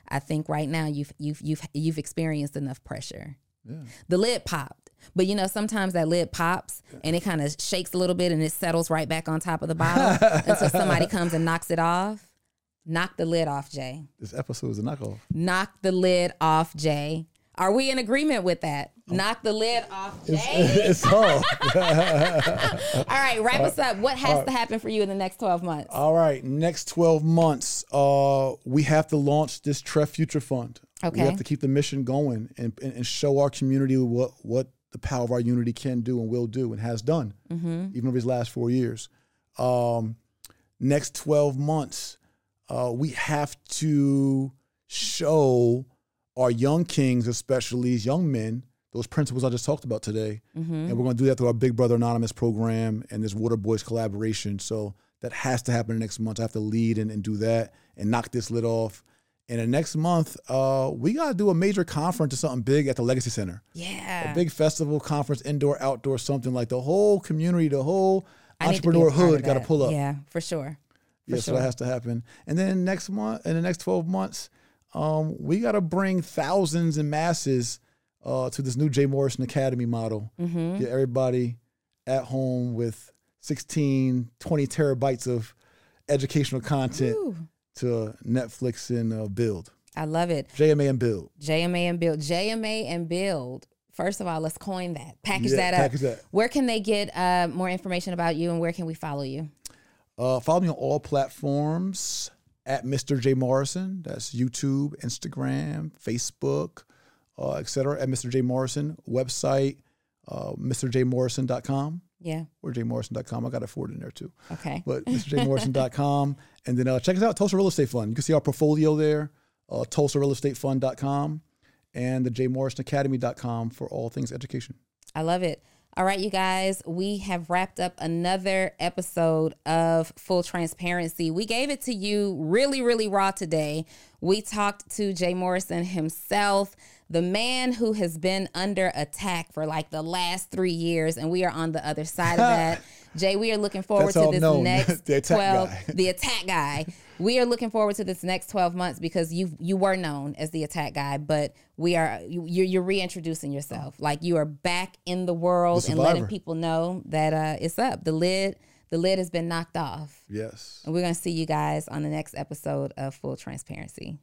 I think right now you've you've you've you've experienced enough pressure. Yeah. The lid popped. But you know, sometimes that lid pops and it kind of shakes a little bit and it settles right back on top of the *laughs* bottle until somebody comes and knocks it off. Knock the lid off, Jay. This episode is a knockoff. Knock the lid off, Jay. Are we in agreement with that? Knock the lid off, Jay. *laughs* it's all. *laughs* *laughs* All right, wrap us up. What has to happen for you in the next 12 months? All right, next 12 months, uh, we have to launch this TREF Future Fund. Okay. We have to keep the mission going and, and, and show our community what, what the power of our unity can do and will do and has done, even over these last four years. Um, next 12 months, uh, we have to show our young kings, especially these young men, those principles I just talked about today. And we're going to do that through our Big Brother Anonymous program and this Water Boys collaboration. So that has to happen next month. I have to lead and, and do that and knock this lid off And the next month, uh, we got to do a major conference or something big at the Legacy Center. Yeah. A big festival, conference, indoor, outdoor, something like the whole community, the whole I need to be a entrepreneur hood got to pull up. Yeah, for sure. For yeah, so that has to happen. And then next month, in the next 12 months, um, we got to bring thousands and masses uh, to this new Jay Morrison Academy model. Mm-hmm. Get everybody at home with 16, 20 terabytes of educational content Ooh, to Netflix and uh, Build. I love it. JMA and Build. JMA and Build. JMA and Build. First of all, let's coin that. Package Yeah, that up. package that. Where can they get uh, more information about you and where can we follow you? Uh, follow me on all platforms at Mr. J Morrison. That's YouTube, Instagram, Facebook, uh, et cetera, at Mr. J Morrison. Website, uh, MrJMorrison.com Yeah. or jmorrison.com. I got a Ford in there too. Okay. *laughs* But MrJMorrison.com. and then uh, check us out, Tulsa Real Estate Fund. You can see our portfolio there, uh, TulsaRealEstateFund.com and the jaymorrisonacademy.com for all things education. I love it. All right, you guys, we have wrapped up another episode of Full Transparency. We gave it to you really, really raw today. We talked to Jay Morrison himself, the man who has been under attack for like the last three years, and we are on the other side of *laughs* that. Jay, we are looking forward That's to this known. *laughs* next The attack 12 guy. the attack guy. We are looking forward to this next 12 months because you you were known as the attack guy, but we are you, you're, you're reintroducing yourself. Like you are back in the world The and letting people know that uh, it's up. The lid the lid has been knocked off. Yes. And we're going to see you guys on the next episode of Full Transparency.